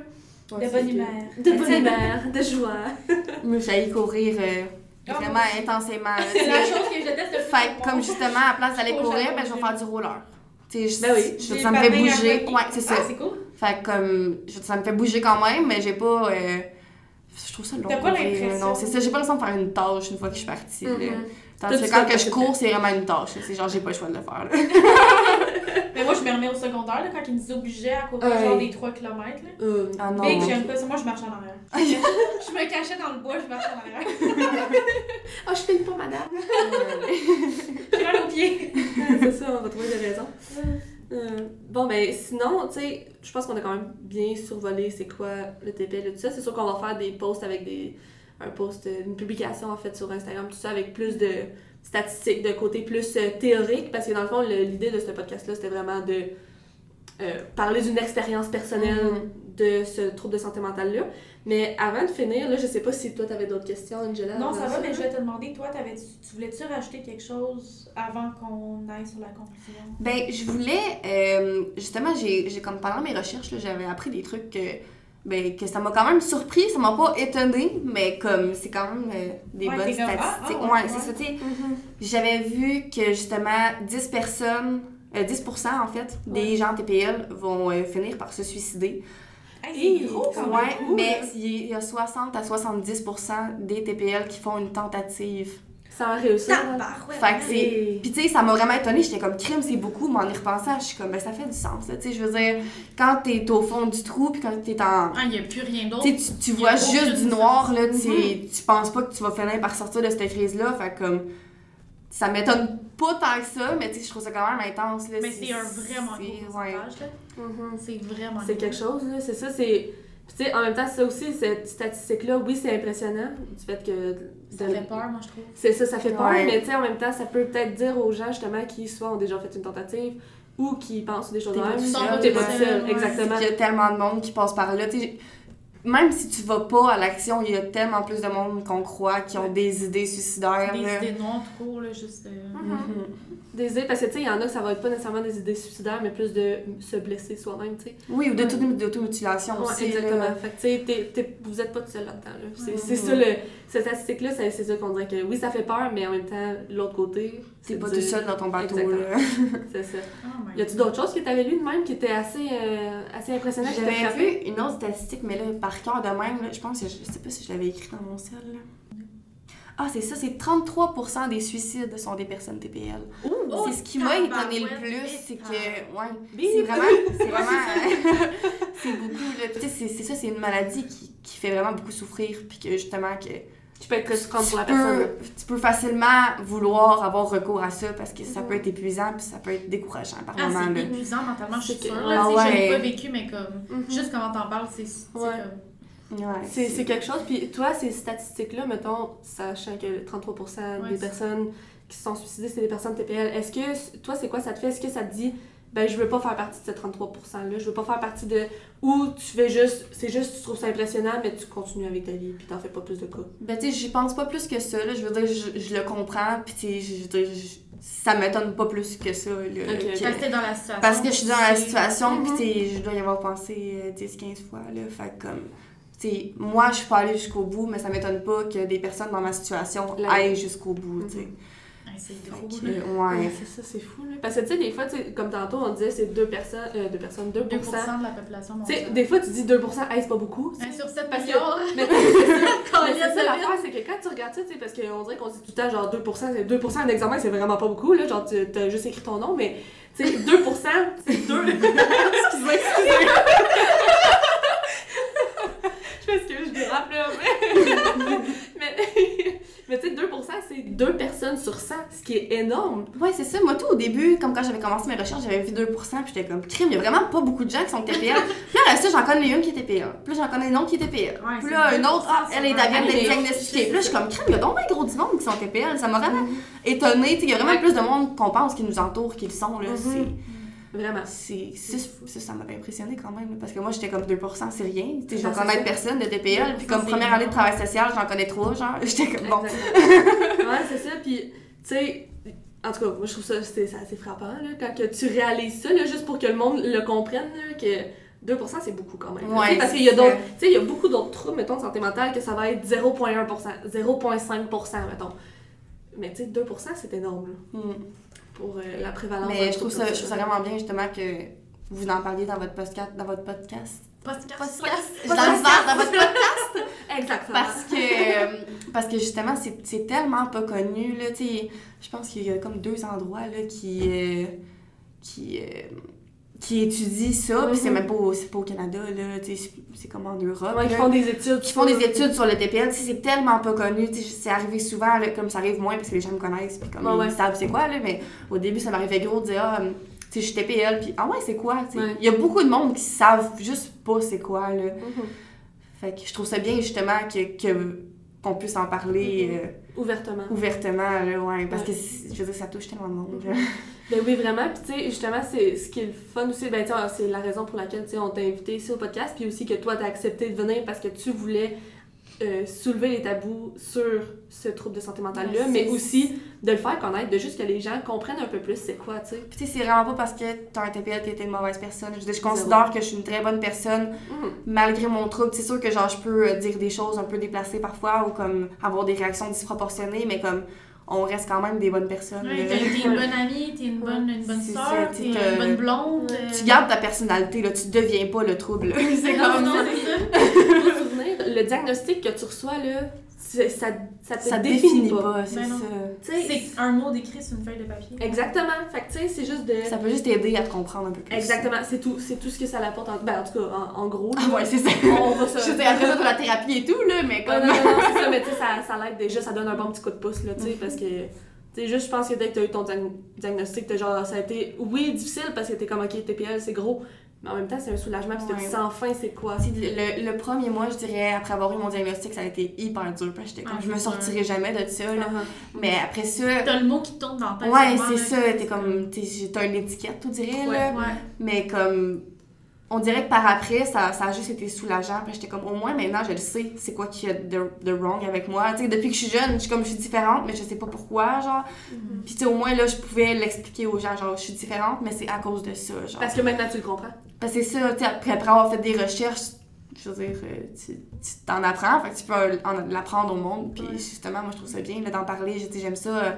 De bonne humeur. De bonne humeur, de joie. Moi, j'allais courir euh, Ah, vraiment intensément. C'est la chose que je déteste le plus. Fait que, comme justement, à la place d'aller courir, ben, je vais faire du roller. Tu sais, Ben oui. je- ça me fait bouger. Ouais, c'est ça. Ah, c'est cool. Fait que, comme, je- ça me fait bouger quand même, mais j'ai pas. euh, je trouve ça long. T'as pas l'impression. Non, c'est ça. J'ai pas l'impression de faire une tâche une fois que je suis partie. Mhm. Tandis que quand que je cours, c'est vraiment une tâche. C'est genre, j'ai pas le choix de le faire. (laughs) (laughs) Mais moi, je me remets au secondaire, là, quand ils nous obligeaient à courir Ouais. genre des 3 km. Là. Euh, Ah non. Big, j'aime pas ça. Moi, je marche en arrière. (laughs) je me cachais dans le bois, je marchais en arrière. (laughs) Ah, je filme pas, madame. J'ai mal aux pieds. c'est ça, on va trouver des raisons. Euh, bon, ben sinon, tu sais, je pense qu'on a quand même bien survolé c'est quoi le TPL et tout ça. C'est sûr qu'on va faire des posts avec des. un post, une publication en fait sur Instagram, tout ça, avec plus de statistiques, de côté plus euh, théorique, parce que dans le fond, le- l'idée de ce podcast-là, c'était vraiment de euh, parler d'une expérience personnelle de ce trouble de santé mentale-là. Mais avant de finir, là, je sais pas si toi t'avais d'autres questions, Angela. Non, ça va, mais je vais te demander, toi, t'avais- tu voulais-tu rajouter quelque chose avant qu'on aille sur la conclusion? Ben, je voulais. euh, justement, j'ai j'ai comme pendant mes recherches, là, j'avais appris des trucs que. Ben, que ça m'a quand même surpris, ça m'a pas étonné, mais comme c'est quand même euh, des Ouais, bonnes comme, ah, statistiques. ah, ouais, ouais, ouais. c'est ça, tu sais. Mhm. J'avais vu que justement 10 personnes, euh, 10% en fait, des gens TPL vont euh, finir par se suicider. Hey, gros. Ouais, mais il y a 60 à 70% des TPL qui font une tentative Sans réussir. Tabarouette. Fait que c'est- Et- Puis tu sais, ça m'a vraiment étonnée. J'étais comme crime, c'est beaucoup, mais en y repensant, je suis comme, ben ça fait du sens. là. Tu sais, je veux dire, quand t'es au fond du trou, puis quand t'es en. Ah, il n'y a plus rien d'autre. Tu y vois juste du noir, là, tu Mhm. tu penses pas que tu vas finir par sortir de cette crise-là. Fait que, comme. Ça m'étonne pas tant que ça, mais tu sais, je trouve ça quand même intense. Là. Mais c'est un vraiment gros ouais. là. Mhm. C'est vraiment C'est quelque chose, là. C'est ça, c'est. Tu sais, en même temps, ça aussi, cette statistique-là, oui, c'est impressionnant, du fait que. Ça de- fait peur, moi, je trouve. C'est ça, ça fait peur, Ouais. mais tu sais, en même temps, ça peut peut-être dire aux gens, justement, qui soit ont déjà fait une tentative ou qui pensent des choses de même. T'es pas seul, exactement. Il y a tellement de monde qui passe par là. tu sais, Même si tu vas pas à l'action, il y a tellement plus de monde qu'on croit qui ont des idées suicidaires. Des là. idées noires, tout court, là, juste... euh, Mhm. Mhm. Des idées, parce que tu sais, il y en a, ça va être pas nécessairement des idées suicidaires, mais plus de se blesser soi-même, tu sais. Oui, ou d'auto- d'automutilation Ouais, aussi. exactement. là. Fait que, tu sais, t'es- t'es- vous êtes pas tout seul là-dedans. Là. C'est c'est ça, le, cette statistique-là, c'est c'est ça qu'on dirait que oui, ça fait peur, mais en même temps, l'autre côté, T'es c'est pas tout seul dans ton bateau. (laughs) C'est ça. Oh Y a-tu d'autres choses que t'avais lues de même qui étaient assez, euh, assez impressionnantes? J'avais vu une autre statistique, mais là, par cœur de même, là, je pense que je, je sais pas si je l'avais écrit dans mon ciel. là. Ah, c'est ça, c'est 33% des suicides sont des personnes TPL. Oh, c'est ce qui m'a étonné le plus, c'est que, ouais, c'est vraiment, c'est (laughs) vraiment, (laughs) c'est beaucoup, là. Puis tu sais, c'est c'est ça, c'est une maladie qui, qui fait vraiment beaucoup souffrir, puis que justement, que Tu peux être frustrante pour la personne. tu peux facilement vouloir avoir recours à ça parce que ça peut être épuisant, puis ça peut être décourageant par Ah, moment, c'est épuisant mentalement, je suis sûre. Là, Ah ouais. pas vécu, mais comme... Mhm. Juste comment t'en parles, c'est Ouais. comme... Ouais, C'est c'est quelque chose. Puis toi, ces statistiques-là, mettons, sachant que 33% Ouais, des personnes qui se sont suicidées, c'est des personnes TPL, est-ce que, toi, c'est quoi ça te fait? Est-ce que ça te dit, ben, je veux pas faire partie de ces 33%-là, je veux pas faire partie de. Ou tu fais juste, c'est juste, tu trouves ça impressionnant, mais tu continues avec ta vie, puis t'en fais pas plus de cas. Ben, tu sais, j'y pense pas plus que ça, là. Je veux dire, je, je le comprends, puis tu sais, je veux dire, je- ça m'étonne pas plus que ça, là. Que- Parce que t'es dans la situation. Parce que je suis dans la situation, Mhm. puis tu sais, je dois y avoir pensé euh, 10-15 fois, là. Fait que, comme, moi, je suis pas allée jusqu'au bout, mais ça m'étonne pas que des personnes dans ma situation aillent jusqu'au bout, sais. Ouais, C'est que, là. ouais. Ouais, c'est ça, c'est fou, là. Parce que, tu sais, des fois, comme tantôt, on disait, c'est 2 personnes, euh, 2 personnes, 2%. 2% de la population Tu sais, mondiale. des fois, tu dis 2%, hey, c'est pas beaucoup. Un sur 7 Parce que- milliards. (laughs) Mais c'est ça, l'affaire, c'est que quand tu regardes ça, tu sais, parce qu'on dirait qu'on dit tout le temps genre 2%, c'est 2% un examen, c'est vraiment pas beaucoup, là, genre tu as juste écrit ton nom, mais tu sais, 2%, c'est 2. (laughs) excusez-moi, excusez (laughs) Je m'excuse, je dérape là, mais. mais, mais tu sais, 2%, c'est 2 personnes sur 100, ce qui est énorme. Ouais, c'est ça. Moi, tout au début, comme quand j'avais commencé mes recherches, j'avais vu 2%, puis j'étais comme, crime, il y a vraiment pas beaucoup de gens qui sont TPL. (laughs) puis là, ça, j'en connais une qui est TPL. Puis là, j'en connais une autre qui est TPL. Ouais, puis là, une 2% autre, ah, elle est bien d'être diagnostiquée. Puis là, je suis comme, crime, il y a donc bien gros du monde qui sont TPL. Ça m'a vraiment Mhm. étonnée. Tu sais, il y a vraiment Ouais. plus de monde qu'on pense qui nous entoure qu'ils le sont, là. Vraiment. C'est, ça, ça, m'avait impressionné quand même, parce que moi j'étais comme 2%, c'est rien. Je ça. personne de TPL, puis comme première année de travail social, j'en connais trois, genre. (laughs) J'étais comme bon. Ouais, c'est ça, puis tu sais. En tout cas, moi je trouve ça c'est assez frappant là, quand que tu réalises ça, là, juste pour que le monde le comprenne, là, que 2% c'est beaucoup quand même. Ouais, parce qu'il y a d'autres. Tu sais, il y a beaucoup d'autres troubles, mettons, de santé mentale que ça va être 0,1%, 0,5%, mettons. Mais tu sais, 2%, c'est énorme là. Pour euh, la prévalence. Mais je trouve, ça, je trouve ça vraiment bien justement que vous en parliez dans votre podcast. Dans votre podcast. Podcast. Le faire dans votre podcast? (laughs) Exactement. Parce que, euh, parce que justement, c'est tellement pas connu. Là, tu sais, je pense qu'il y a comme deux endroits là, qui, euh, qui, euh, qui étudient ça. Puis c'est Mhm. même pas au, pas au Canada. là, C'est comme en Europe. Ouais, ils là. font des études. qui font des études sur le TPL, c'est tellement pas connu, c'est arrivé souvent, là, comme ça arrive moins parce que les gens me connaissent, puis comme Ouais, ils ouais. savent c'est quoi, là, mais au début, ça m'arrivait gros de dire, ah, hum, tu sais, je suis TPL, puis ah ouais, c'est quoi. Il y a beaucoup de monde qui savent juste pas c'est quoi, là. Mhm. Fait que je trouve ça bien, justement, que, que- qu'on puisse en parler Mhm. euh, Ouvertement. ouvertement, là, ouais, parce Ouais. que, je veux dire, ça touche tellement de monde, là. Ben oui, vraiment. Puis, tu sais, justement, c'est ce qui est le fun aussi. Ben, tu sais, c'est la raison pour laquelle, tu sais, on t'a invité ici au podcast. Puis aussi que toi, t'as accepté de venir parce que tu voulais euh, soulever les tabous sur ce trouble de santé mentale-là, Ouais, mais aussi de le faire connaître, de juste que les gens comprennent un peu plus c'est quoi, tu sais. Puis, tu sais, c'est vraiment pas parce que t'as un TPL que t'es une mauvaise personne. Je je considère que je suis une très bonne personne, Mhm. malgré mon trouble, c'est sûr que genre je peux euh, dire des choses un peu déplacées parfois ou comme avoir des réactions disproportionnées, mais comme on reste quand même des bonnes personnes. Ouais, t'es une (laughs) bonne amie, t'es une bonne, une bonne soeur, t'es une bonne blonde. Euh, Tu gardes ta personnalité, là, tu deviens pas le trouble. (laughs) c'est comme non, ça. le diagnostic que tu reçois, là, ça, ça te Ça définit, définit pas. pas, c'est C'est un mot décrit sur une feuille de papier. Exactement. Fait que tu sais, c'est juste de. Ça peut juste t'aider à te comprendre un peu plus. Exactement, c'est tout, c'est tout ce que ça l'apporte. En, ben, en tout cas, en, en gros. Ah ouais, c'est ça. On va se. Je sais, après ça, pour la thérapie et tout, là, mais Ouais, comme... non, non, non, c'est ça, mais tu sais, ça, ça l'aide déjà, ça donne un bon petit coup de pouce, là, tu sais, parce que, tu sais, juste, je pense que dès que t'as eu ton diag- diagnostic, t'as genre, ça a été, oui, difficile, parce que t'es comme, ok, TPL, c'est gros, mais en même temps, c'est un soulagement, parce que tu Ouais. sais enfin c'est quoi? Tu Le, le premier mois, je dirais, après avoir eu mon diagnostic, ça a été hyper dur. Parce que j'étais comme, Ah, je me c'est sortirai jamais de ça. Là. Uh-huh. Mais après ça, T'as le mot qui tourne dans ta tête. ouais, c'est ça. T'es comme, t'es- t'as une étiquette, on dirait. Là. Ouais. Mais comme, on dirait que par après, ça, ça a juste été soulageant. Puis j'étais comme, au moins maintenant, je le sais, c'est quoi qui a de, de wrong avec moi. Tu sais, depuis que je suis jeune, je suis comme, je suis différente, mais je sais pas pourquoi, genre. Mhm. Puis tu sais, au moins, là, je pouvais l'expliquer aux gens, genre, je suis différente, mais c'est à cause de ça, genre. Parce que maintenant, tu le comprends. Parce que c'est ça, tu sais, après, après avoir fait des recherches, je veux dire, euh, tu t'en apprends, fait que tu peux en- l'apprendre au monde. Puis Ouais. justement, moi, je trouve ça bien d'en parler. J'aime ça, euh,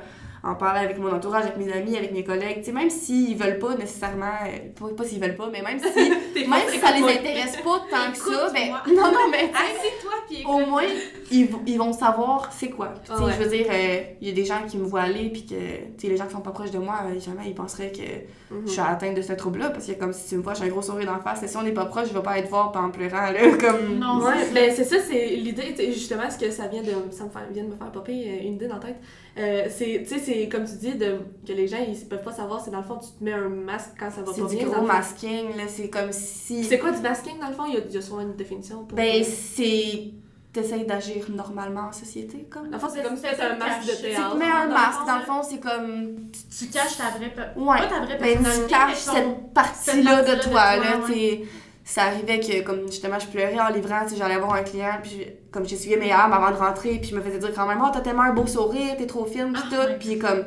en parler avec mon entourage, avec mes amis, avec mes collègues. Tu sais, même s'ils veulent pas nécessairement, pas, pas s'ils veulent pas, mais même si, (laughs) même si ça les intéresse pas tant que ça, ben, non, non, mais au moins, ils, vont- ils vont savoir c'est quoi. Puis, tu sais, ouais. Je veux dire, euh, il y a des gens qui me voient aller, puis que, tu sais, les gens qui sont pas proches de moi, euh, jamais ils penseraient que Mhm. je suis atteinte de ce trouble-là, parce que comme si tu me vois, j'ai un gros sourire d'en face, et si on n'est pas proche, je vais pas être voir en pleurant, là, (laughs) comme... Non, Ouais, c'est- ben c'est ça, c'est l'idée, justement, ce que ça vient de, ça me fait- vient de me faire popper euh, une idée dans la tête. Euh, c'est, tu sais, c'est comme tu dis, de, que les gens, ils peuvent pas savoir, c'est dans le fond, tu te mets un masque quand ça va C'est pas du bien. dans gros le fond. masking, là, c'est comme si... C'est quoi du masking, dans le fond? Il y a, il y a souvent une définition pour... Ben, c'est... T'essayes d'agir normalement en société, comme... Dans le fond, c'est comme si C'est tu un masque de caché. Tu théâtre. te mets un masque, fond, dans le fond, c'est comme... Tu caches ta vraie... pe- Ouais, Pas ta vraie ben, tu caches cette partie-là de toi, de là. Ça arrivait que, comme justement, je pleurais en livrant, sais, j'allais voir un client, puis comme j'essuyais mes larmes avant de rentrer, puis je me faisais dire quand même, oh, t'as tellement un beau sourire, t'es trop fine, puis Ah, tout, puis comme,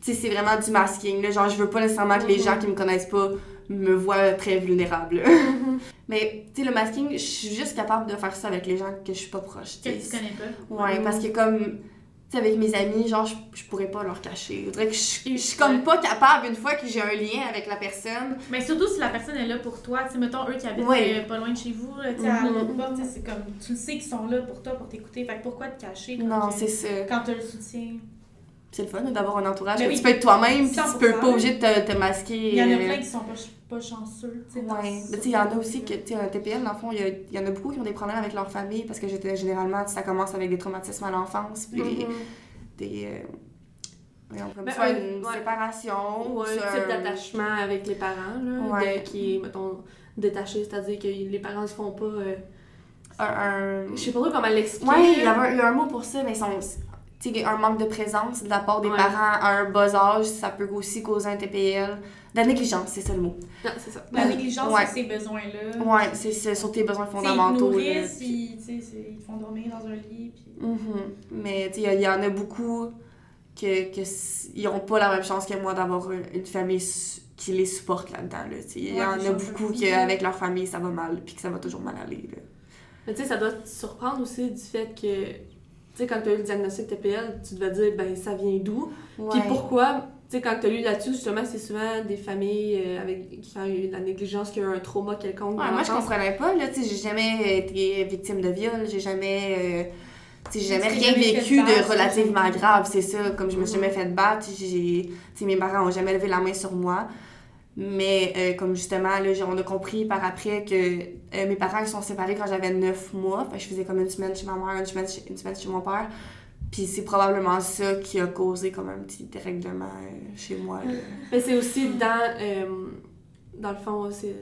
tu sais, c'est vraiment du masking, là, genre, je veux pas nécessairement que les Mhm. gens qui me connaissent pas me voient très vulnérable. Mhm. (laughs) Mais, tu sais, le masking, je suis juste capable de faire ça avec les gens que je suis pas proche, Que tu connais pas. Ouais, Mhm. parce que comme, sais, avec mes amis, genre, je, je pourrais pas leur cacher. Je je, je suis comme pas capable, une fois que j'ai un lien avec la personne, Mais surtout si la personne est là pour toi, tu sais, mettons eux qui habitent Ouais. euh, pas loin de chez vous, tu sais, tu sais, c'est comme, tu le sais qu'ils sont là pour toi, pour t'écouter, fait que pourquoi te cacher quand, non, que- c'est ça. quand t'as le soutien? C'est le fun d'avoir un entourage que oui. tu peux être toi-même, puis tu 100%. peux pas obligé de te, te masquer. Il y en a euh, plein qui sont pas, pas chanceux, ce- mais tu sais, il y en a aussi que, tu sais, un TPL, dans le fond, il y, a- il y en a beaucoup qui ont des problèmes avec leur famille parce que j'étais généralement, ça commence avec des traumatismes à l'enfance, puis des. Mhm. des euh, comme Ben, une ouais. séparation, Ou un type d'attachement avec les parents, là, Ouais. de- qui est, mettons, détaché, c'est-à-dire que les parents se font pas... euh, un- un- je sais pas trop comment l'expliquer. Ouais, il y, avait un, un mot pour ça, mais ils sont. Un manque de présence de la part des Ouais. parents à un bas âge, ça peut aussi causer un TPL. La négligence, c'est ça le mot. Non, c'est ça. La négligence Ouais. de ces besoins-là. Ouais, c'est c'est sur tes besoins Ils fondamentaux. là, nourrissent, puis- ils, tu sais, c'est- ils te font dormir dans un lit, puis... Mhm. Mais tu sais, il y, en a beaucoup que, que ils ont pas la même chance que moi d'avoir une, famille qui les supporte là-dedans. là, tu sais. Il y en a beaucoup qui, avec leur famille, ça va mal, puis que ça va toujours mal aller. Là. Mais tu sais, ça doit te surprendre aussi du fait que, tu sais, quand tu as eu le diagnostic TPL, tu devais dire, ben, ça vient d'où? Puis pourquoi, sais, quand tu as lu là-dessus, justement, c'est souvent des familles euh, avec, qui ont eu la négligence, qui ont eu un trauma quelconque. Ouais, moi, je comprenais pas. Là, tu sais, j'ai jamais été victime de viol, j'ai jamais. euh, tu sais, j'ai jamais rien vécu de relativement grave, c'est ça. Comme je me suis Mhm. jamais fait battre, j'ai, mes parents ont jamais levé la main sur moi. Mais euh, comme justement, là, on a compris par après que euh, mes parents ils sont séparés quand j'avais 9 mois. Fait que je faisais comme une semaine chez ma mère, une semaine chez, une semaine chez mon père. Puis c'est probablement ça qui a causé comme un petit dérèglement euh, chez moi. là. (laughs) Mais c'est aussi dans, euh, dans le fond, c'est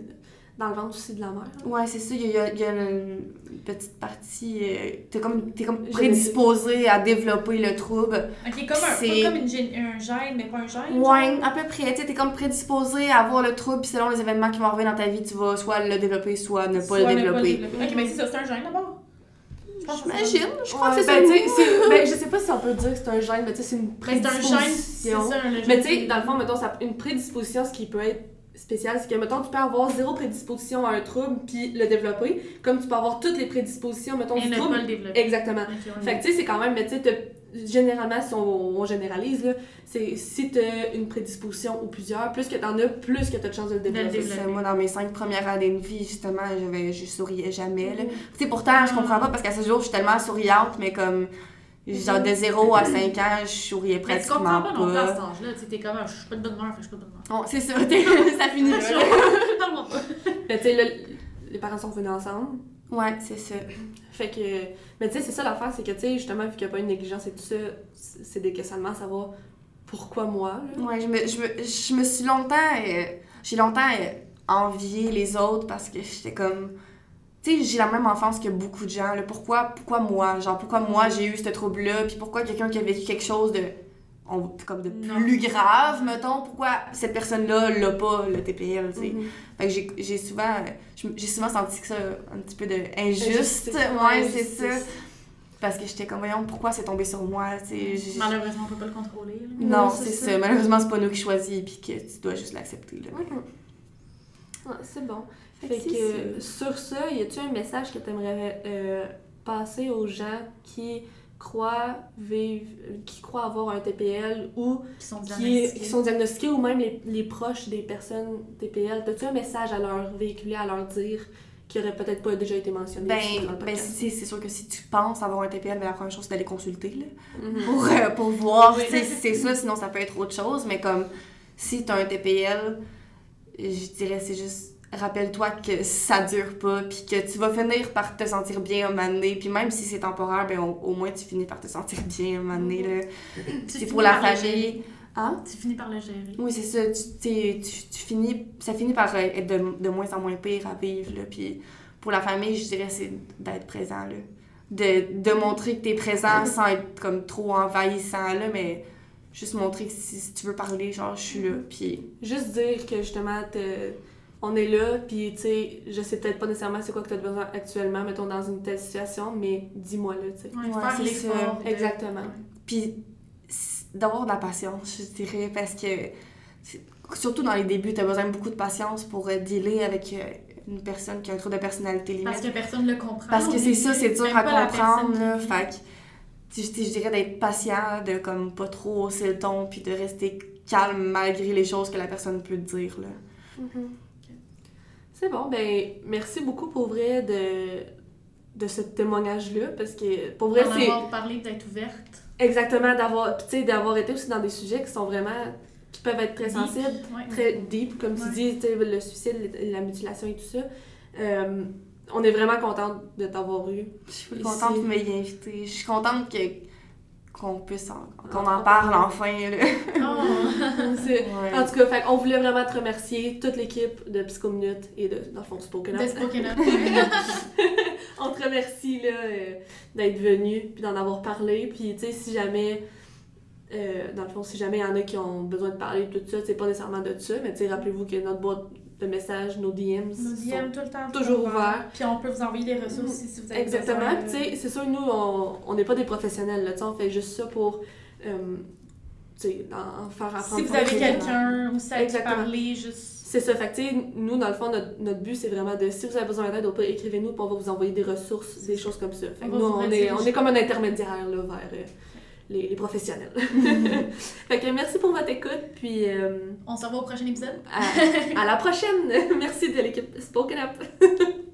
dans le ventre aussi de la mère. Ouais, c'est ça. Il y a, il y a une petite partie. euh, t'es comme, t'es comme prédisposé à développer le trouble. Ok, comme, un, pas comme une un gène, mais pas un gène. Ouais, genre? à peu près. Tu sais, t'es comme prédisposé à avoir le trouble, puis selon les événements qui vont arriver dans ta vie, tu vas soit le développer, soit ne pas Soit le développer. Ok, mais c'est ça, c'est un gène d'abord? Je pense que c'est ça. J'imagine. Je crois Ouais, que c'est ben, ça. ben, je sais pas si on peut dire que c'est un gène, mais tu sais, c'est une Ben, c'est un gène, prédisposition. ça. Mais tu sais, dans le fond, mettons, ça, une prédisposition, ce qui peut être spécial, c'est que, mettons, tu peux avoir zéro prédisposition à un trouble puis le développer, comme tu peux avoir toutes les prédispositions, mettons, Et du trouble. pas le développer. Exactement. Fait que tu sais, c'est quand même, mais tu sais, généralement, si on, on généralise, là, c'est si t'as une prédisposition ou plusieurs, plus que t'en as, plus que t'as de chances de le développer. Moi, dans mes cinq premières années de vie, justement, j'avais, je souriais jamais. Là. Tu sais, pourtant, je comprends pas parce qu'à ce jour, je suis tellement souriante, mais comme, Genre de 0 à 5 ans, je souriais Mais tu pratiquement comprends pas non plus à cet pas. âge-là. Tu sais, t'es comme, Ah, je suis pas de bonne humeur, je suis pas de bonne humeur. Oh, c'est ça, (laughs) ça finit là. Parle-moi pas. Mais tu sais, là, les parents sont venus ensemble. Ouais, c'est ça. Fait que. Mais tu sais, c'est ça l'affaire, c'est que, tu sais, justement, vu qu'il n'y a pas une négligence et tout ça, c'est des questionnements à savoir pourquoi moi, là. Ouais, je me, je me, je me suis longtemps. euh, j'ai longtemps euh, envié les autres parce que j'étais comme. Tu sais, j'ai la même enfance que beaucoup de gens. Là. Pourquoi, pourquoi moi? Genre, pourquoi moi j'ai eu ce trouble-là? Puis pourquoi quelqu'un qui a vécu quelque chose de. On- comme de Non. plus grave, mettons, pourquoi cette personne-là l'a pas, le TPL, tu sais? Mhm. Fait que j'ai- souvent, euh, j'ai souvent senti que ça un petit peu de injuste. Ouais, c'est ça. Parce que j'étais comme, voyons, pourquoi c'est tombé sur moi, tu sais? Malheureusement, on peut pas le contrôler. là. non, Non, c'est ça. Malheureusement, c'est pas nous qui choisissons puis que tu dois juste l'accepter. Là. Ouais, c'est bon. Fait Fait que sur ça, y a-tu un message que tu aimerais passer aux gens qui croient vivre, qui croient avoir un TPL ou Qui sont diagnostiqués. qui sont diagnostiqués ou même les, les proches des personnes TPL? As-tu un message à leur véhiculer, à leur dire qui aurait peut-être pas déjà été mentionné Ben, le ben c'est sûr que si tu penses avoir un TPL, ben, la première chose, c'est d'aller consulter là, Mhm. pour, euh, pour voir Oui. si c'est ça, sinon ça peut être autre chose. Mais comme si tu as un TPL, je dirais c'est juste rappelle-toi que ça dure pas, puis que tu vas finir par te sentir bien un moment donné, puis même si c'est temporaire, ben au, au moins tu finis par te sentir bien un moment donné. là. Tu C'est pour la famille. Hein? Tu finis par le gérer. Oui, c'est ça. Tu, t'es- tu, tu finis, ça finit par euh, être de, de moins en moins pire à vivre. Là. Puis pour la famille, je dirais, c'est d'être présent. Là. De, de montrer que tu es présent sans être comme trop envahissant, là, mais juste montrer que si, si tu veux parler, genre, je suis là. Puis Juste dire que justement, te- on est là, puis tu sais, je sais peut-être pas nécessairement c'est quoi que tu as besoin actuellement, mettons dans une telle situation, mais dis-moi là, tu sais. Ouais, Ouais, faire c'est l'effort. ça. de- Exactement. Puis d'avoir de la patience, je dirais, parce que surtout dans les débuts, tu as besoin de beaucoup de patience pour euh, dealer avec euh, une personne qui a un trouble de personnalité limite. Parce que personne ne le comprend. Parce que c'est ça, c'est dur à comprendre, là. qui- Fait que, tu sais, je dirais d'être patient, de comme pas trop hausser le ton, puis de rester calme malgré les choses que la personne peut te dire, là. Mhm. C'est bon, ben merci beaucoup pour vrai de, de ce témoignage-là, parce que pour vrai, c'est avoir parlé, d'être ouverte. exactement d'avoir, puis tu sais, d'avoir été aussi dans des sujets qui sont vraiment, qui peuvent être très Deep. sensibles, Ouais. très deep, comme tu Ouais. dis, tu sais, le suicide, la mutilation et tout ça. Euh, on est vraiment contente de t'avoir eu. Je suis contente de m'y inviter. Je suis contente que qu'on puisse en, qu'on En parle enfin, là. Oh. (laughs) C'est- Ouais. En tout cas, fait, on voulait vraiment te remercier, toute l'équipe de Psychominute et de, dans le fond, Spoken Up. De Spoken Up. (laughs) on te remercie là, euh, d'être venu puis d'en avoir parlé. Puis, tu sais, si jamais, euh, dans le fond, si jamais il y en a qui ont besoin de parler de tout ça, c'est pas nécessairement de ça, mais tu sais, rappelez-vous que notre boîte de messages, nos DMs, Nos DM tout le temps. toujours ouverts. Puis on peut vous envoyer des ressources aussi si vous avez Exactement. besoin. Tu sais, c'est sûr, nous, on n'est pas des professionnels, là, on fait juste ça pour, euh, tu sais, en, faire apprendre. Si vous avez quelqu'un ou ça Exactement. parler, juste. C'est ça, fait que, tu sais, nous, dans le fond, notre, notre but, c'est vraiment de, si vous avez besoin d'aide, écrivez-nous, puis on va vous envoyer des ressources, des choses comme ça. Fait que On nous, on est, on est comme un intermédiaire, là, vers euh, les, les professionnels. (laughs) fait que merci pour votre écoute, puis euh, On se revoit au prochain épisode. à, à la (laughs) prochaine! merci de l'équipe Spoken Up! (laughs)